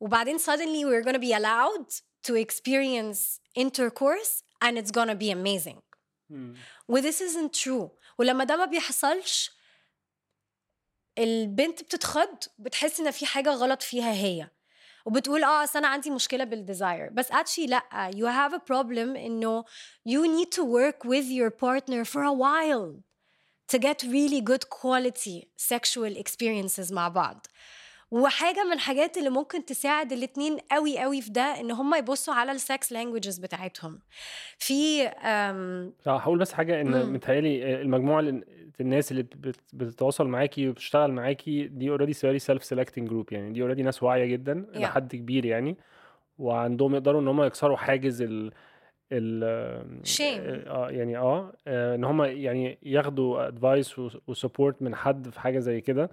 وبعدين suddenly we're gonna be allowed to experience intercourse and it's gonna be amazing hmm. و this isn't true ولما ده ما بيحصلش البنت بتتخض بتحس ان في حاجه غلط فيها هي وبتقول اه اصل انا عندي مشكله بالديزاير بس actually لا you have a problem انه you need to work with your partner for a while to get really good quality sexual experiences مع بعض وحاجة من الحاجات اللي ممكن تساعد الاتنين قوي قوي في ده إن هم يبصوا على ال sex languages بتاعتهم. في آه هقول بس حاجة إن متهيألي المجموعه الناس اللي بتتواصل معاكي وبتشتغل معاكي دي already very self-selecting group يعني. دي already ناس واعية جدا yeah. لحد كبير يعني. وعندهم يقدروا إن هم يكسروا حاجز ال ال shame آه يعني آه إن هم يعني ياخدوا advice و support من حد في حاجة زي كده.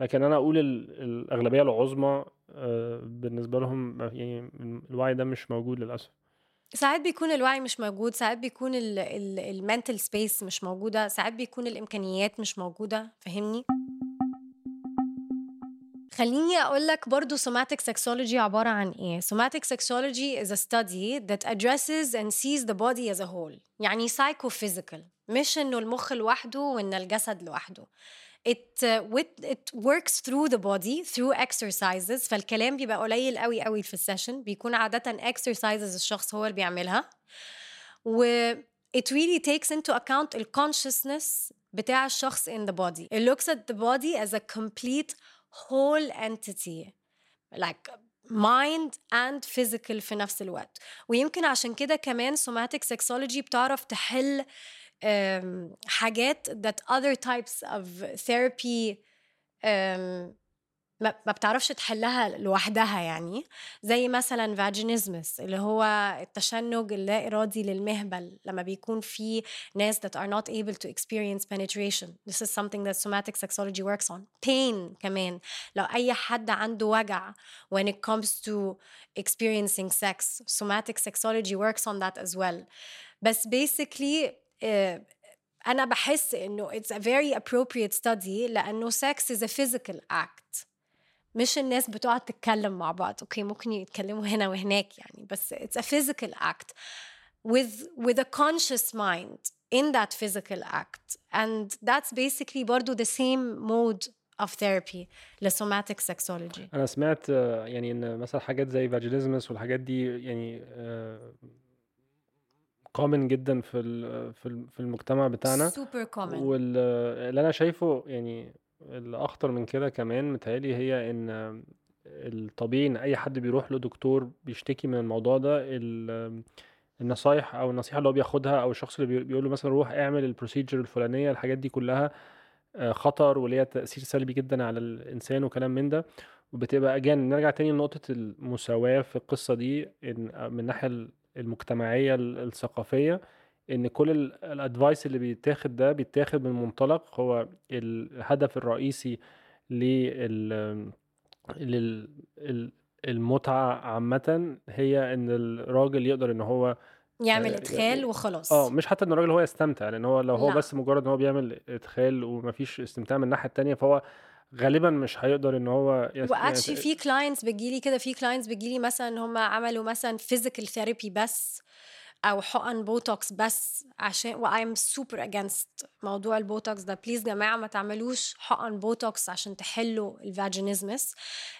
لكن أنا أقول الأغلبية العظمى آه، بالنسبة لهم يعني الوعي ده مش موجود للأسف. ساعات بيكون الوعي مش موجود ساعات بيكون ال mental space مش موجودة ساعات بيكون الإمكانيات مش موجودة فاهمني؟ خليني أقول لك برضه somatic sexology عبارة عن إيه. somatic sexology is a study that addresses and sees the body as a whole يعني psychophysical مش إنه المخ لوحده وإن الجسد لوحده. it uh, with, it works through the body through exercises فالكلام بيبقى قليل قوي قوي في السيشن بيكون عادة exercises الشخص هو اللي بيعملها و it really takes into account the consciousness بتاع الشخص in the body it looks at the body as a complete whole entity like mind and physical في نفس الوقت ويمكن عشان كده كمان somatic sexology بتعرف تحل حاجات that other types of therapy ما بتعرفش تحلها لوحدها يعني زي مثلا فاجينيزمس اللي هو التشنج اللا إرادي للمهبل لما بيكون في ناس that are not able to experience penetration this is something that somatic sexology works on pain كمان لو أي حد عنده وجع when it comes to experiencing sex somatic sexology works on that as well بس basically آه، انا بحس انه it's a very appropriate study لانه sex is a physical act مش الناس بتقعد تتكلم مع بعض اوكي ممكن يتكلموا هنا وهناك يعني بس it's a physical act with with a conscious mind in that physical act and that's basically برضو the same mode of therapy لسوماتيك sexology انا سمعت آه، يعني ان مثلا حاجات زي فاجينيزمس والحاجات دي يعني آه، common جدًا في في في المجتمع بتاعنا. Super common. واللي أنا شايفه يعني الأخطر من كده كمان متهيأ لي هي إن الطبيعي إن أي حد بيروح لدكتور بيشتكي من الموضوع ده النصايح أو النصيحة اللي هو بياخدها أو الشخص اللي بيقول له مثلًا روح اعمل الprocedure الفلانية الحاجات دي كلها آه، خطر وليها تأثير سلبي جدًا على الإنسان وكلام من ده، وبتبقى again نرجع تاني لنقطة المساواة في القصة دي إن من الناحية المجتمعية الثقافية إن كل ال advice اللي بيتاخد ده بيتاخد من منطلق هو الهدف الرئيسي لل المتعة عامة هي إن الراجل يقدر إن هو يعمل آه، إدخال وخلاص آه مش حتى إن الراجل هو يستمتع لأن هو لو هو لا. بس مجرد إن هو بيعمل إدخال ومفيش استمتاع من الناحية التانية فهو غالبا مش هيقدر إن هو يس... و actually في clients بتجيلي كده في clients بتجيلي مثلا إن هم عملوا مثلا physical therapy بس أو حقن بوتوكس بس عشان و I'm super against موضوع البوتوكس ده. please جماعة ما تعملوش حقن بوتوكس عشان تحلوا ال vaginismus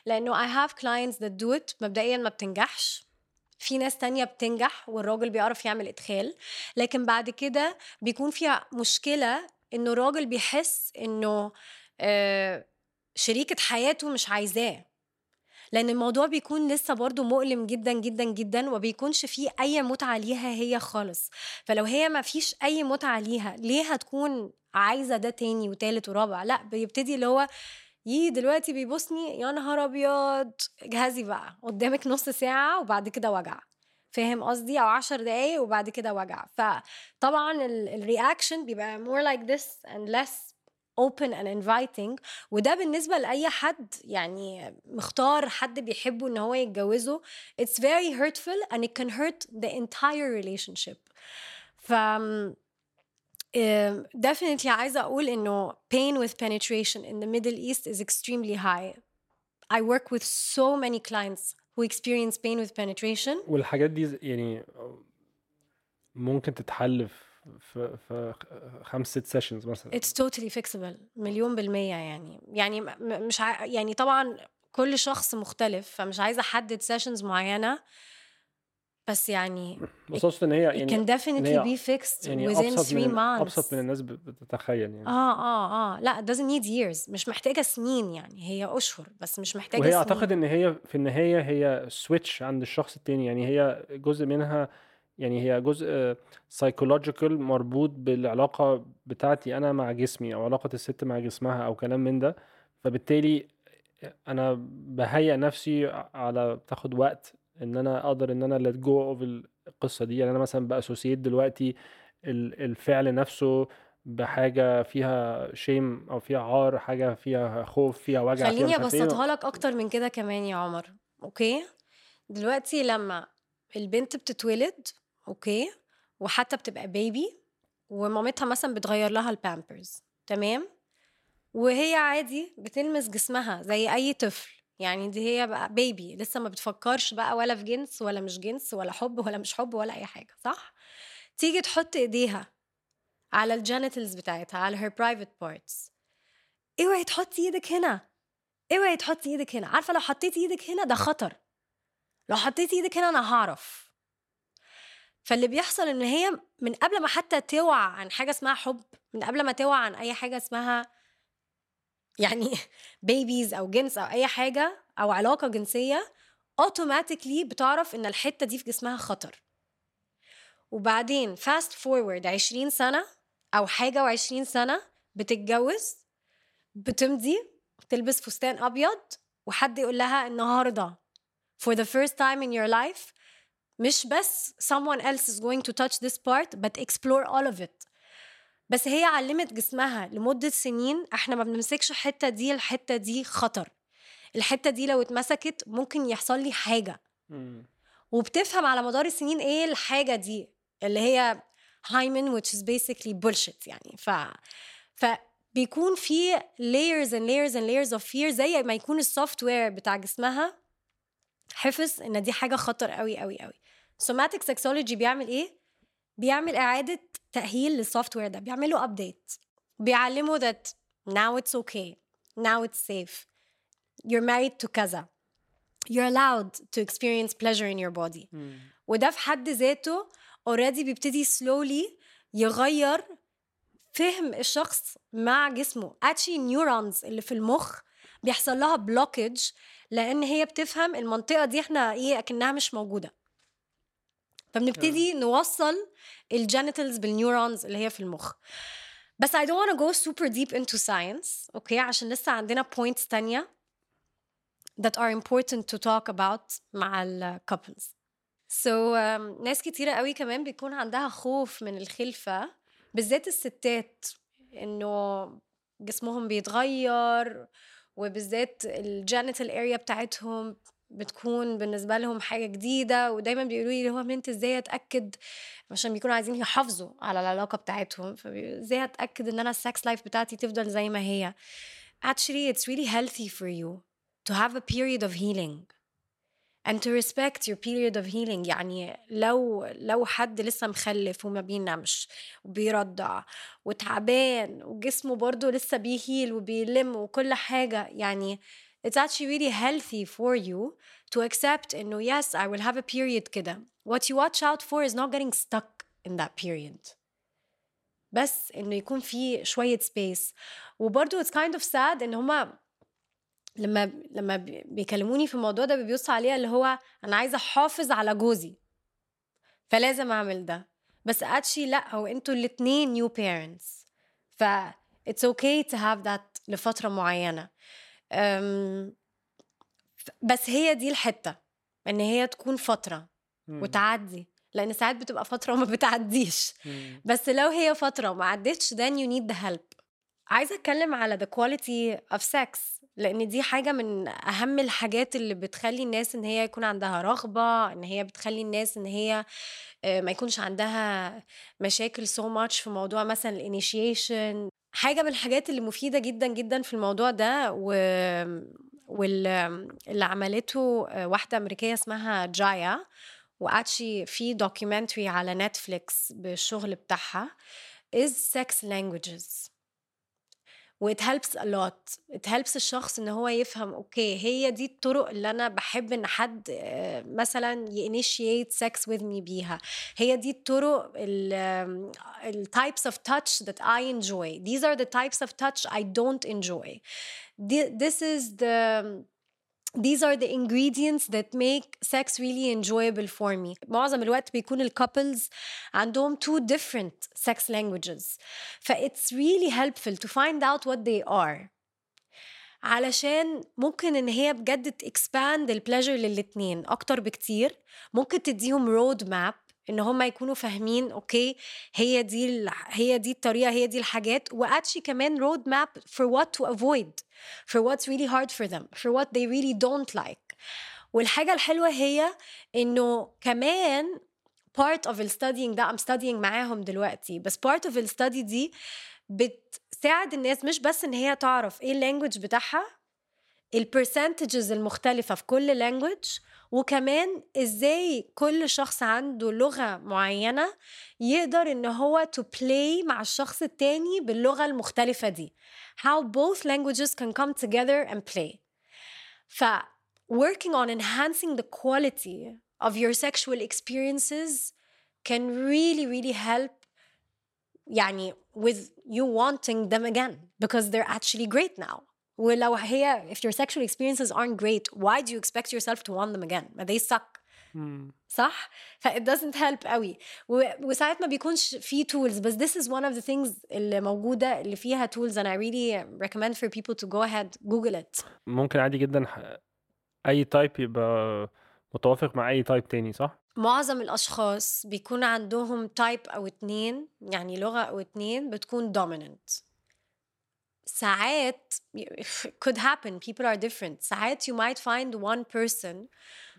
لأنه I have clients that do it مبدئيا ما بتنجحش. في ناس تانية بتنجح والراجل بيعرف يعمل إدخال. لكن بعد كده بيكون فيها مشكلة إنه الراجل بيحس إنه آه، شريكة حياته مش عايزاه. لأن الموضوع بيكون لسه برضو مؤلم جدا جدا جدا وبيكونش فيه أي متعة ليها هي خالص. فلو هي ما فيش أي متعة ليها ليه هتكون عايزة ده تاني وتالت ورابع؟ لأ بيبتدي اللي هو يي دلوقتي بيبوسني يا نهار أبيض! جهزي بقى قدامك نص ساعة وبعد كده وجع. فاهم قصدي؟ أو عشر دقايق وبعد كده وجع. فطبعا الرياكشن بيبقى more like this and less open and inviting وده بالنسبة لاي حد يعني مختار حد بيحبه ان هو يتجوزه it's very hurtful and it can hurt the entire relationship ف definitely عايزه أقول انه pain with penetration in the Middle East is extremely high I work with so many clients who experience pain with penetration والحاجات دي يعني ممكن تتحل في في خمس ست sessions مثلا. It's totally fixable مليون بالمية يعني. يعني مش ع... يعني طبعا كل شخص مختلف فمش عايزة أحدد sessions معينة. بس يعني بس اقصد إن هي يعني definitely be fixed يعني within three months أبسط من. أبسط من الناس بتتخيل يعني. آه آه آه. لا doesn't need years. مش محتاجة سنين يعني. هي أشهر بس مش محتاجة وهي سنين. أعتقد إن هي في النهاية هي switch عند الشخص التاني. يعني هي جزء منها يعني هي جزء psychological مربوط بالعلاقة بتاعتي أنا مع جسمي أو علاقة الست مع جسمها أو كلام من ده. فبالتالي أنا بهيئ نفسي على بتاخد وقت إن أنا أقدر إن أنا let go of القصة دي. يعني أنا مثلا ب associate دلوقتي الفعل نفسه بحاجة فيها shame أو فيها عار حاجة فيها خوف فيها وجع خليني عارف أبسطها لك أكتر من كده كمان يا عمر okay؟ دلوقتي لما البنت بتتولد okay؟ وحتى بتبقى baby ومامتها مثلا بتغير لها البامبرز تمام؟ وهي عادي بتلمس جسمها زي أي طفل يعني دي هي بقى baby لسه ما بتفكرش بقى ولا في جنس ولا مش جنس ولا حب ولا مش حب ولا أي حاجة صح؟ تيجي تحط إيديها على ال genitals بتاعتها على her private parts. اوعي تحطي إيدك هنا. اوعي تحطي إيدك هنا. عارفة لو حطيتي إيدك هنا ده خطر. لو حطيتي إيدك هنا أنا هعرف. فاللي بيحصل إن هي من قبل ما حتى توعى عن حاجة اسمها حب من قبل ما توعى عن أي حاجة اسمها يعني babies أو جنس أو أي حاجة أو علاقة جنسية automatically بتعرف إن الحتة دي في جسمها خطر. وبعدين fast forward 20 سنة أو حاجة و20 سنة بتتجوز بتمضي تلبس فستان أبيض وحد يقول لها النهارده for the first time in your life مش بس someone else is going to touch this part but explore all of it. بس هي علمت جسمها لمدة سنين إحنا ما بنمسكش الحتة دي الحتة دي خطر. الحتة دي لو اتمسكت ممكن يحصل لي حاجة. وبتفهم على مدار السنين إيه الحاجة دي اللي هي hymen which is basically bullshit يعني. ف فبيكون في layers and layers and layers of fear زي ما يكون ال software بتاع جسمها حفظ إن دي حاجة خطر قوي قوي قوي somatic sexology بيعمل إيه؟ بيعمل إعادة تأهيل لل software ده. بيعمل له update بيعلمه that now it's okay. Now it's safe. You're married to كذا. You're allowed to experience pleasure in your body. وده في حد ذاته already بيبتدي slowly يغير فهم الشخص مع جسمه. Actually neurons اللي في المخ بيحصل لها blockage لأن هي بتفهم المنطقة دي إحنا إيه أكنها مش موجودة. فبنبتدي نوصل ال genitals بال neurons اللي هي في المخ. بس I don't want to go super deep into science okay عشان لسه عندنا points تانية that are important to talk about مع ال couples. So um, ناس كتيرة قوي كمان بيكون عندها خوف من الخلفة بالذات الستات إنه جسمهم بيتغير وبالذات ال genital area بتاعتهم بتكون بالنسبة لهم حاجة جديدة ودايما بيقولوا لي هو انت إزاي أتأكد؟ عشان بيكونوا عايزين يحافظوا على العلاقة بتاعتهم. فازاي أتأكد إن أنا ال sex life بتاعتي تفضل زي ما هي؟ Actually it's really healthy for you to have a period of healing and to respect your period of healing. يعني لو لو حد لسه مخلف وما بينامش وبيرضع وتعبان وجسمه برضه لسه بيهيل وبيلم وكل حاجة يعني it's actually really healthy for you to accept انه yes I will have a period كده what you watch out for is not getting stuck in that period بس انه يكون في شويه سبيس وبرضه it's kind of sad ان هما لما لما بيكلموني في الموضوع ده بيبصوا عليها اللي هو انا عايزه احافظ على جوزي فلازم اعمل ده بس actually لا هو انتوا الاتنين new parents ف it's okay to have that لفترة معينة أم بس هي دي الحتة إن هي تكون فترة وتعدي لأن ساعات بتبقى فترة وما بتعديش. بس لو هي فترة وما عدتش then you need the help. عايزة أتكلم على the quality of sex لأن دي حاجة من أهم الحاجات اللي بتخلي الناس إن هي يكون عندها رغبة إن هي بتخلي الناس إن هي آه، ما يكونش عندها مشاكل so much في موضوع مثلا الانيشيشن حاجة من الحاجات اللي مفيدة جدا جدا في الموضوع ده و واللي عملته واحدة أمريكية اسمها جايا وأكشي في documentary على نتفليكس بالشغل بتاعها is sex languages. و it helps a lot it helps الشخص ان هو يفهم اوكي هي دي الطرق اللي انا بحب ان حد آه، مثلا initiate sex with me بيها هي دي الطرق ال types of touch that I enjoy these are the types of touch I don't enjoy this is the these are the ingredients that make sex really enjoyable for me معظم الوقت بيكون الكابلز عندهم two different sex languages ف it's really helpful to find out what they are علشان ممكن ان هي بجد expand البليجر للاتنين اكتر بكتير ممكن تديهم رود ماب إن هم يكونوا فاهمين okay هي دي هي دي الطريقة هي دي الحاجات و actually كمان road map for what to avoid for what's really hard for them for what they really don't like. والحاجة الحلوة هي إنه كمان part of the studying ده I'm studying معاهم دلوقتي بس part of the study دي بتساعد الناس مش بس إن هي تعرف إيه ال language بتاعها ال percentages المختلفة في كل language وكمان ازاي كل شخص عنده لغة معينة يقدر ان هو to play مع الشخص التاني باللغة المختلفة دي how both languages can come together and play ف working on enhancing the quality of your sexual experiences can really really help يعني with you wanting them again because they're actually great now ولو هي if your sexual experiences aren't great why do you expect yourself to want them again ما they suck صح ف it doesn't help قوي وساعات ما بيكونش في tools بس this is one of the things اللي موجوده اللي فيها tools and I really recommend for people to go ahead google it ممكن عادي جدا اي type يبقى متوافق مع اي type تاني صح معظم الاشخاص بيكون عندهم type أو اتنين يعني لغه أو اتنين بتكون dominant ساعات could happen people are different ساعات you might find one person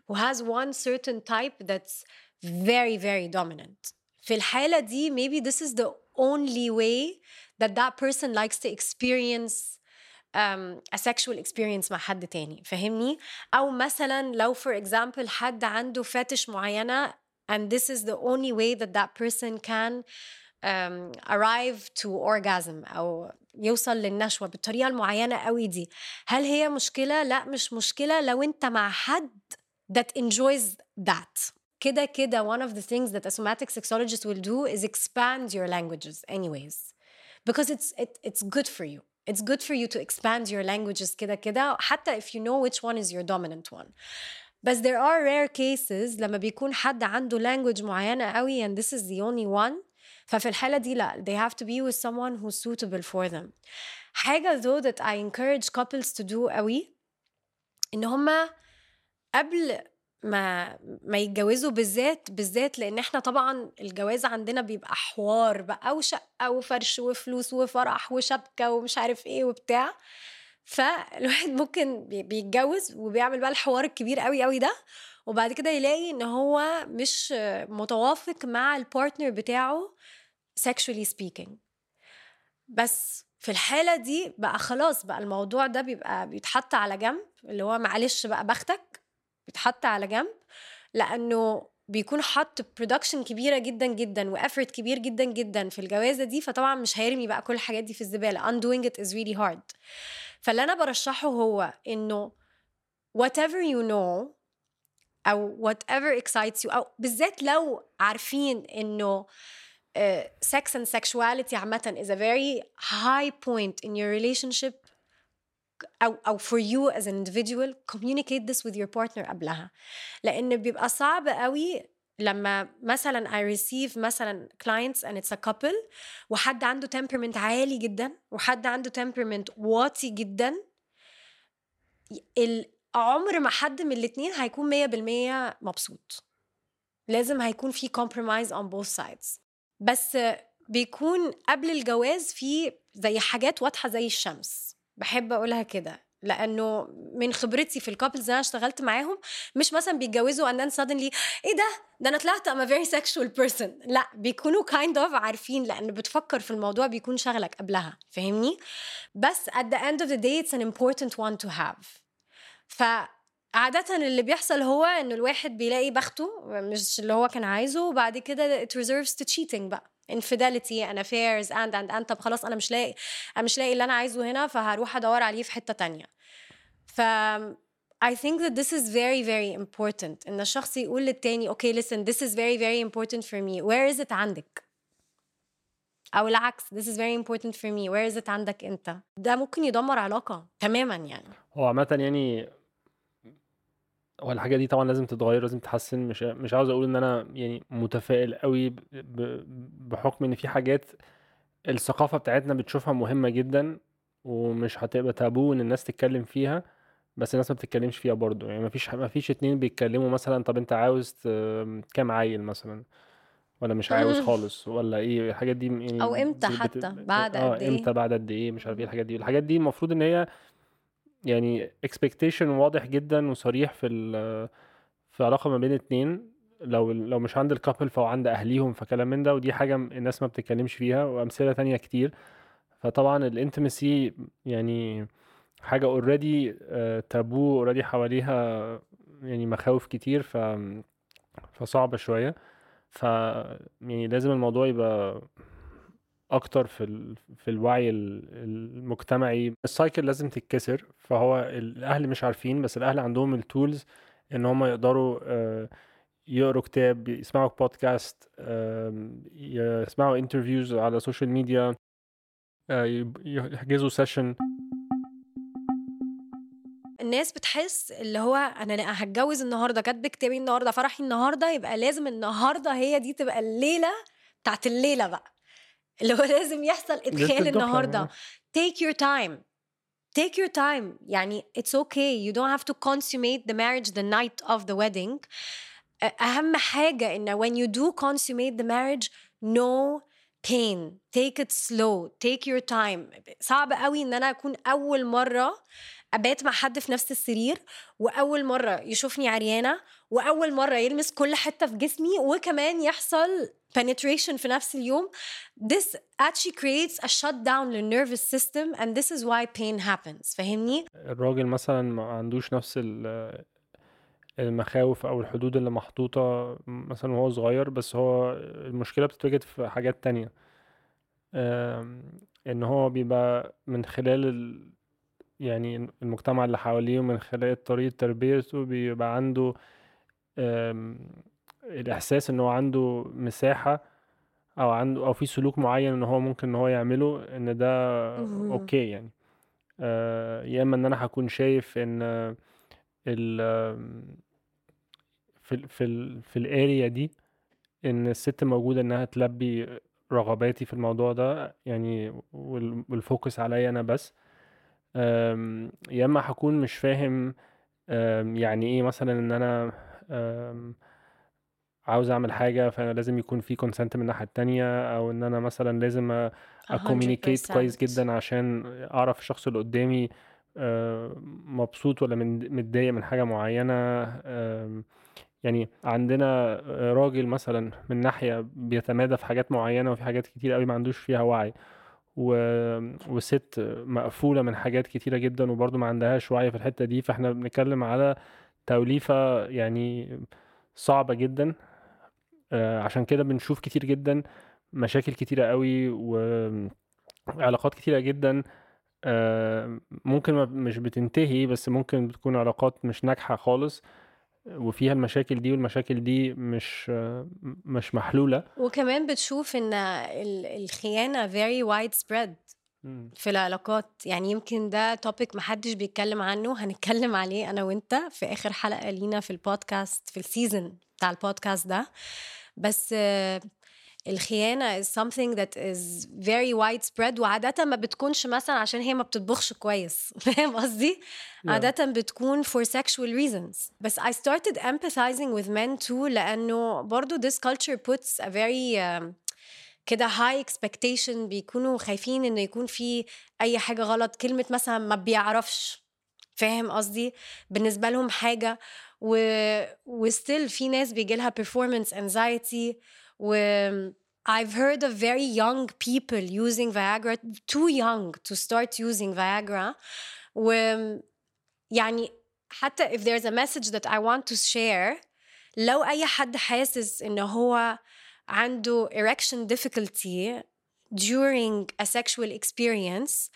who has one certain type that's very very dominant في الحالة دي maybe this is the only way that that person likes to experience um, a sexual experience مع حد تاني فهمني أو مثلا لو for example حد عنده fetish معينة and this is the only way that that person can um, arrive to orgasm أو يوصل للنشوة بالطريقة المعينة قوي دي هل هي مشكلة؟ لا مش مشكلة لو انت مع حد that enjoys that كده كده one of the things that a somatic sexologist will do is expand your languages anyways because it's it, it's good for you it's good for you to expand your languages كده كده حتى if you know which one is your dominant one بس there are rare cases لما بيكون حد عنده language معينة قوي and this is the only one ففي الحالة دي لأ they have to be with someone who's suitable for them. حاجة though that I encourage couples to do قوي إن هما قبل ما ما يتجوزوا بالذات بالذات لأن إحنا طبعا الجواز عندنا بيبقى حوار بقى وشقة وفرش وفلوس وفرح وشبكة ومش عارف إيه وبتاع. فالواحد ممكن بيتجوز وبيعمل بقى الحوار الكبير قوي قوي ده وبعد كده يلاقي إن هو مش متوافق مع ال partner بتاعه sexually speaking. بس في الحالة دي بقى خلاص بقى الموضوع ده بيبقى بيتحط على جنب اللي هو معلش بقى بختك بيتحط على جنب لأنه بيكون حط production كبيرة جدا جدا و effort كبير جدا جدا في الجوازة دي فطبعا مش هيرمي بقى كل الحاجات دي في الزبالة. Undoing it is really hard. فاللي أنا برشحه هو إنه whatever you know او whatever excites you او بالذات لو عارفين انه uh, sex and sexuality عامة is a very high point in your relationship او او for you as an individual communicate this with your partner قبلها لان بيبقى صعب قوي لما مثلا I receive مثلا clients and it's a couple وحد عنده temperament عالي جدا وحد عنده temperament واطي جدا عمر ما حد من الاتنين هيكون مية بالمية مبسوط. لازم هيكون في compromise on both sides. بس بيكون قبل الجواز في زي حاجات واضحة زي الشمس. بحب أقولها كده لأنه من خبرتي في الكابلز أنا اشتغلت معاهم مش مثلا بيتجوزوا then suddenly إيه ده؟ ده أنا طلعت a very sexual person. لا بيكونوا kind of عارفين لأن بتفكر في الموضوع بيكون شغلك قبلها. فاهمني؟ بس at the end of the day it's an important one to have. فعادة اللي بيحصل هو إنه الواحد بيلاقي بخته مش اللي هو كان عايزه وبعد كده it reserves to cheating بقى infidelity and affairs and and and طب خلاص أنا مش لاقي أنا مش لاقي اللي أنا عايزه هنا فهروح أدور عليه في حتة تانية. ف I think that this is very very important إن الشخص يقول للتاني okay listen this is very very important for me. Where is it عندك? أو العكس this is very important for me. Where is it عندك أنت؟ ده ممكن يدمر علاقة تماما يعني. هو عامة يعني هو دي طبعا لازم تتغير لازم تتحسن. مش مش عاوز أقول إن أنا يعني متفائل قوي بحكم إن في حاجات الثقافة بتاعتنا بتشوفها مهمة جدا ومش هتبقى تابو إن الناس تتكلم فيها بس الناس ما بتتكلمش فيها برضو يعني مفيش مفيش اتنين بيتكلموا مثلا طب أنت عاوز كام عيل مثلا؟ ولا مش عاوز خالص ولا إيه؟ الحاجات دي يعني أو إمتى بت- حتى؟ بعد آه قد إيه؟ إمتى؟ بعد قد إيه؟ مش عارف إيه الحاجات دي. الحاجات دي المفروض إن هي يعني expectation واضح جدا وصريح في في علاقة ما بين اتنين. لو لو مش عند الكابل فهو عند أهليهم فكلام من ده ودي حاجة الناس ما بتتكلمش فيها وأمثلة تانية كتير. فطبعا ال intimacy يعني حاجة already taboo already حواليها يعني مخاوف كتير ف فصعبة شوية. ف يعني لازم الموضوع يبقى أكتر في ال... في الوعي ال- المجتمعي. ال cycle لازم تتكسر فهو الأهل مش عارفين بس الأهل عندهم ال tools إن هم يقدروا آه، يقروا كتاب يسمعوا بودكاست يسمعوا interviews على ال social media آه، يب- يحجزوا session الناس بتحس اللي هو أنا هتجوز النهارده كاتبه كتابي النهارده فرحي النهارده يبقى لازم النهارده هي دي تبقى الليلة بتاعت الليلة بقى. اللي هو لازم يحصل إدخال النهارده. take your time. Take your time. يعني it's okay. You don't have to consummate the marriage the night of the wedding. أ- أهم حاجة إن when you do consummate the marriage no pain. Take it slow. Take your time. صعب قوي إن أنا أكون أول مرة أبات مع حد في نفس السرير وأول مرة يشوفني عريانة وأول مرة يلمس كل حتة في جسمي وكمان يحصل penetration في نفس اليوم this actually creates a shutdown للnervous system and this is why pain happens فاهمني؟ الراجل مثلا ما عندوش نفس ال- المخاوف أو الحدود اللي محطوطة مثلا وهو صغير بس هو المشكلة بتتوجد في حاجات تانية إن هو بيبقى من خلال ال... يعني المجتمع اللي حواليه ومن خلال طريقة تربيته بيبقى عنده آم، الإحساس إن هو عنده مساحة أو عنده أو في سلوك معين إن هو ممكن إن هو يعمله إن ده. أوكي يعني آه، يا إما إن أنا هكون شايف إن آه، ال في ال في ال في ال area دي إن الست موجودة إنها تلبي رغباتي في الموضوع ده يعني وال- وال focus عليا أنا بس يا إما هكون مش فاهم يعني إيه مثلا إن أنا عاوز أعمل حاجة فأنا لازم يكون في consent من الناحية التانية أو إن أنا مثلا لازم أكومينيكيت كويس 100% جدا عشان أعرف الشخص اللي قدامي آه، مبسوط ولا متضايق من حاجة معينة آم، يعني عندنا راجل مثلا من ناحية بيتمادى في حاجات معينة وفي حاجات كتير قوي ما عندوش فيها وعي و... وست مقفولة من حاجات كتيرة جدا وبرضه ما عندهاش وعي في الحتة دي فإحنا بنتكلم على توليفة يعني صعبة جدا. عشان كده بنشوف كتير جدا مشاكل كتيرة قوي وعلاقات كتيرة جدا آه، ممكن مش بتنتهي بس ممكن بتكون علاقات مش ناجحة خالص وفيها المشاكل دي والمشاكل دي مش مش محلولة. وكمان بتشوف إن ال- الخيانة very widespread في العلاقات. يعني يمكن ده topic محدش بيتكلم عنه هنتكلم عليه أنا وأنت في آخر حلقة لينا في البودكاست في ال season بتاع البودكاست ده. بس الخيانة is something that is very widespread وعادة ما بتكونش مثلا عشان هي ما بتطبخش كويس. فاهم قصدي؟ عادة بتكون for sexual reasons. بس I started empathizing with men too لأنه برضو this culture puts a very um, كده high expectation بيكونوا خايفين إنه يكون في أي حاجة غلط كلمة مثلا ما بيعرفش. فاهم قصدي؟ بالنسبة لهم حاجة و وستيل في ناس بيجي لها performance anxiety و I've heard of very young people using Viagra too young to start using Viagra و يعني حتى if there's a message that I want to share لو أي حد حاسس إن هو عنده erection difficulty during a sexual experience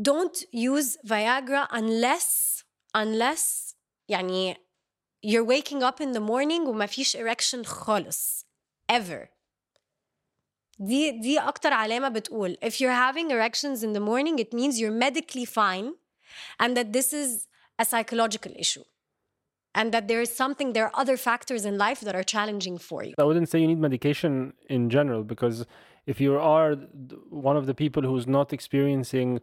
don't use Viagra unless unless يعني you're waking up in the morning وما فيش erection خالص ever دي دي أكتر علامة بتقول if you're having erections in the morning it means you're medically fine and that this is a psychological issue and that there is something there are other factors in life that are challenging for you I wouldn't say you need medication in general because if you are one of the people who's not experiencing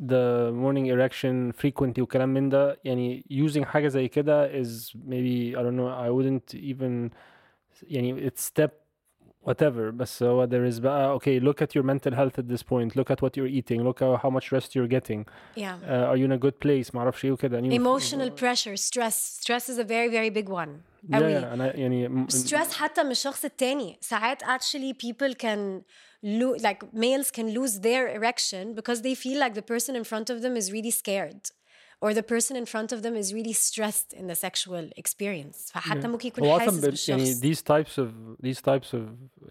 the morning erection frequently وكلام من ده يعني using حاجة زي كده is maybe I don't know I wouldn't even يعني it's step whatever بس هو there is بقى okay look at your mental health at this point look at what you're eating look at how much rest you're getting yeah uh, are you in a good place معرفش ايه وكده يعني emotional pressure stress stress is a very very big one yeah, قوي. yeah, أنا يعني م- stress حتى من الشخص التاني ساعات actually people can lo- like males can lose their erection because they feel like the person in front of them is really scared or the person in front of them is really stressed in the sexual experience فحتى ممكن يكون هو حاسس اصلا ب- يعني بالشخص these types of these types of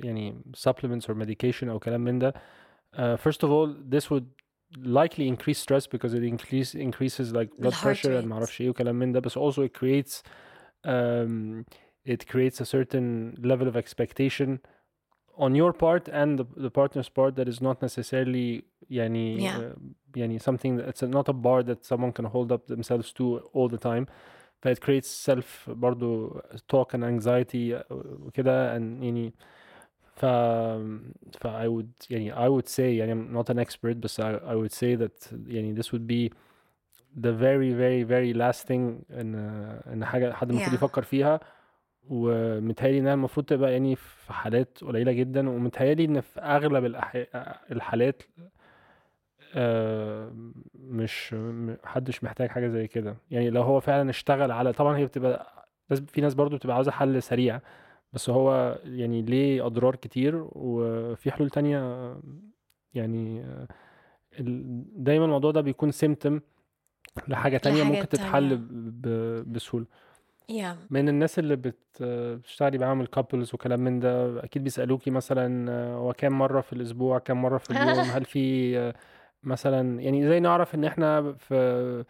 يعني supplements or medication او كلام من ده uh, first of all this would likely increase stress because it increase increases like blood heart pressure and rate. معرفش ايه وكلام من ده بس also it creates um, it creates a certain level of expectation on your part and the, the partner's part that is not necessarily يعني Yeah. uh, يعني something that it's not a bar that someone can hold up themselves to all the time فit creates self برضو talk and anxiety وكده and يعني ف ف I would يعني I would say يعني I'm not an expert بس I, I would say that يعني this would be the very very very last thing ان ان حاجه حد المفروض Yeah. يفكر فيها ومتهيألي إنها المفروض تبقى يعني في حالات قليلة جدا ومتهيألي إن في أغلب الأح... الحالات آه، مش محدش محتاج حاجة زي كده. يعني لو هو فعلا اشتغل على طبعا هي بتبقى ناس في ناس برضو بتبقى عاوزة حل سريع بس هو يعني ليه أضرار كتير وفي حلول تانية يعني ال- دايما الموضوع ده بيكون symptom لحاجة تانية لحاجة ممكن تتحل بسهولة. Yeah. من الناس اللي بت بتشتغلي معاهم ال couples وكلام من ده أكيد بيسألوكي مثلا آه، هو كام مرة في الأسبوع كام مرة في اليوم؟ هل في آه، مثلا يعني زي نعرف إن إحنا في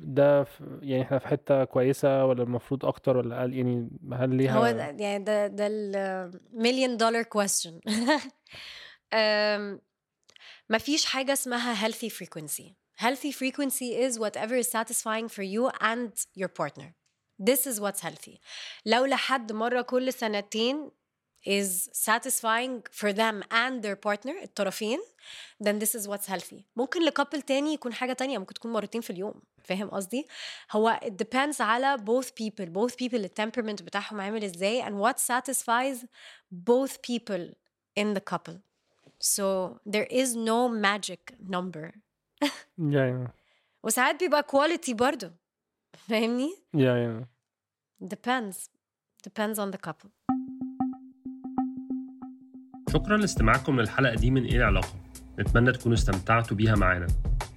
ده في يعني إحنا في حتة كويسة ولا المفروض أكتر ولا أقل؟ يعني هل هو ليها ده يعني ده ده ال million dollar question ما فيش حاجة اسمها healthy frequency. Healthy frequency is whatever is satisfying for you and your partner. this is what's healthy لو لحد مرة كل سنتين is satisfying for them and their partner الطرفين then this is what's healthy ممكن لكابل تاني يكون حاجة تانية ممكن تكون مرتين في اليوم فاهم قصدي هو it depends على both people both people التمبرمنت بتاعهم عامل ازاي and what satisfies both people in the couple so there is no magic number يا وساعات بيبقى quality برضو فاهمني؟ يا يا depends. Depends on the couple. شكرا لاستماعكم للحلقة دي من إيه العلاقة. نتمنى تكونوا استمتعتوا بيها معانا.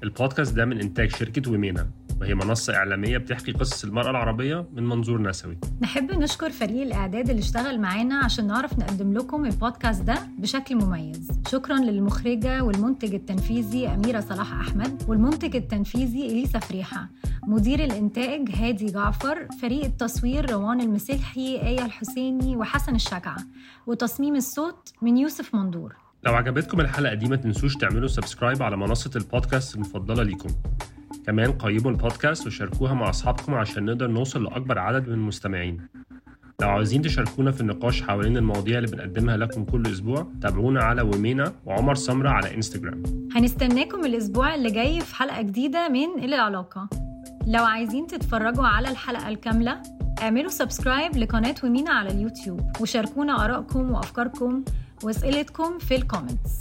البودكاست ده من إنتاج شركة ومينا وهي منصة إعلامية بتحكي قصص المرأة العربية من منظور نسوي. نحب نشكر فريق الإعداد اللي اشتغل معانا عشان نعرف نقدم لكم البودكاست ده بشكل مميز. شكرا للمخرجة والمنتج التنفيذي أميرة صلاح أحمد والمنتج التنفيذي إليسا فريحة. مدير الإنتاج هادي جعفر فريق التصوير روان المسلحي آية الحسيني وحسن الشجعة. وتصميم الصوت من يوسف مندور. لو عجبتكم الحلقة دي ما تنسوش تعملوا subscribe على منصة البودكاست المفضلة ليكم. كمان قيموا البودكاست وشاركوها مع أصحابكم عشان نقدر نوصل لأكبر عدد من المستمعين. لو عاوزين تشاركونا في النقاش حوالين المواضيع اللي بنقدمها لكم كل أسبوع تابعونا على ومينا وعمر سمرة على إنستجرام. هنستناكم الأسبوع اللي جاي في حلقة جديدة من إيه العلاقة. لو عايزين تتفرجوا على الحلقة الكاملة اعملوا subscribe لقناة ومينا على اليوتيوب وشاركونا آرائكم وأفكاركم وأسئلتكم في ال comments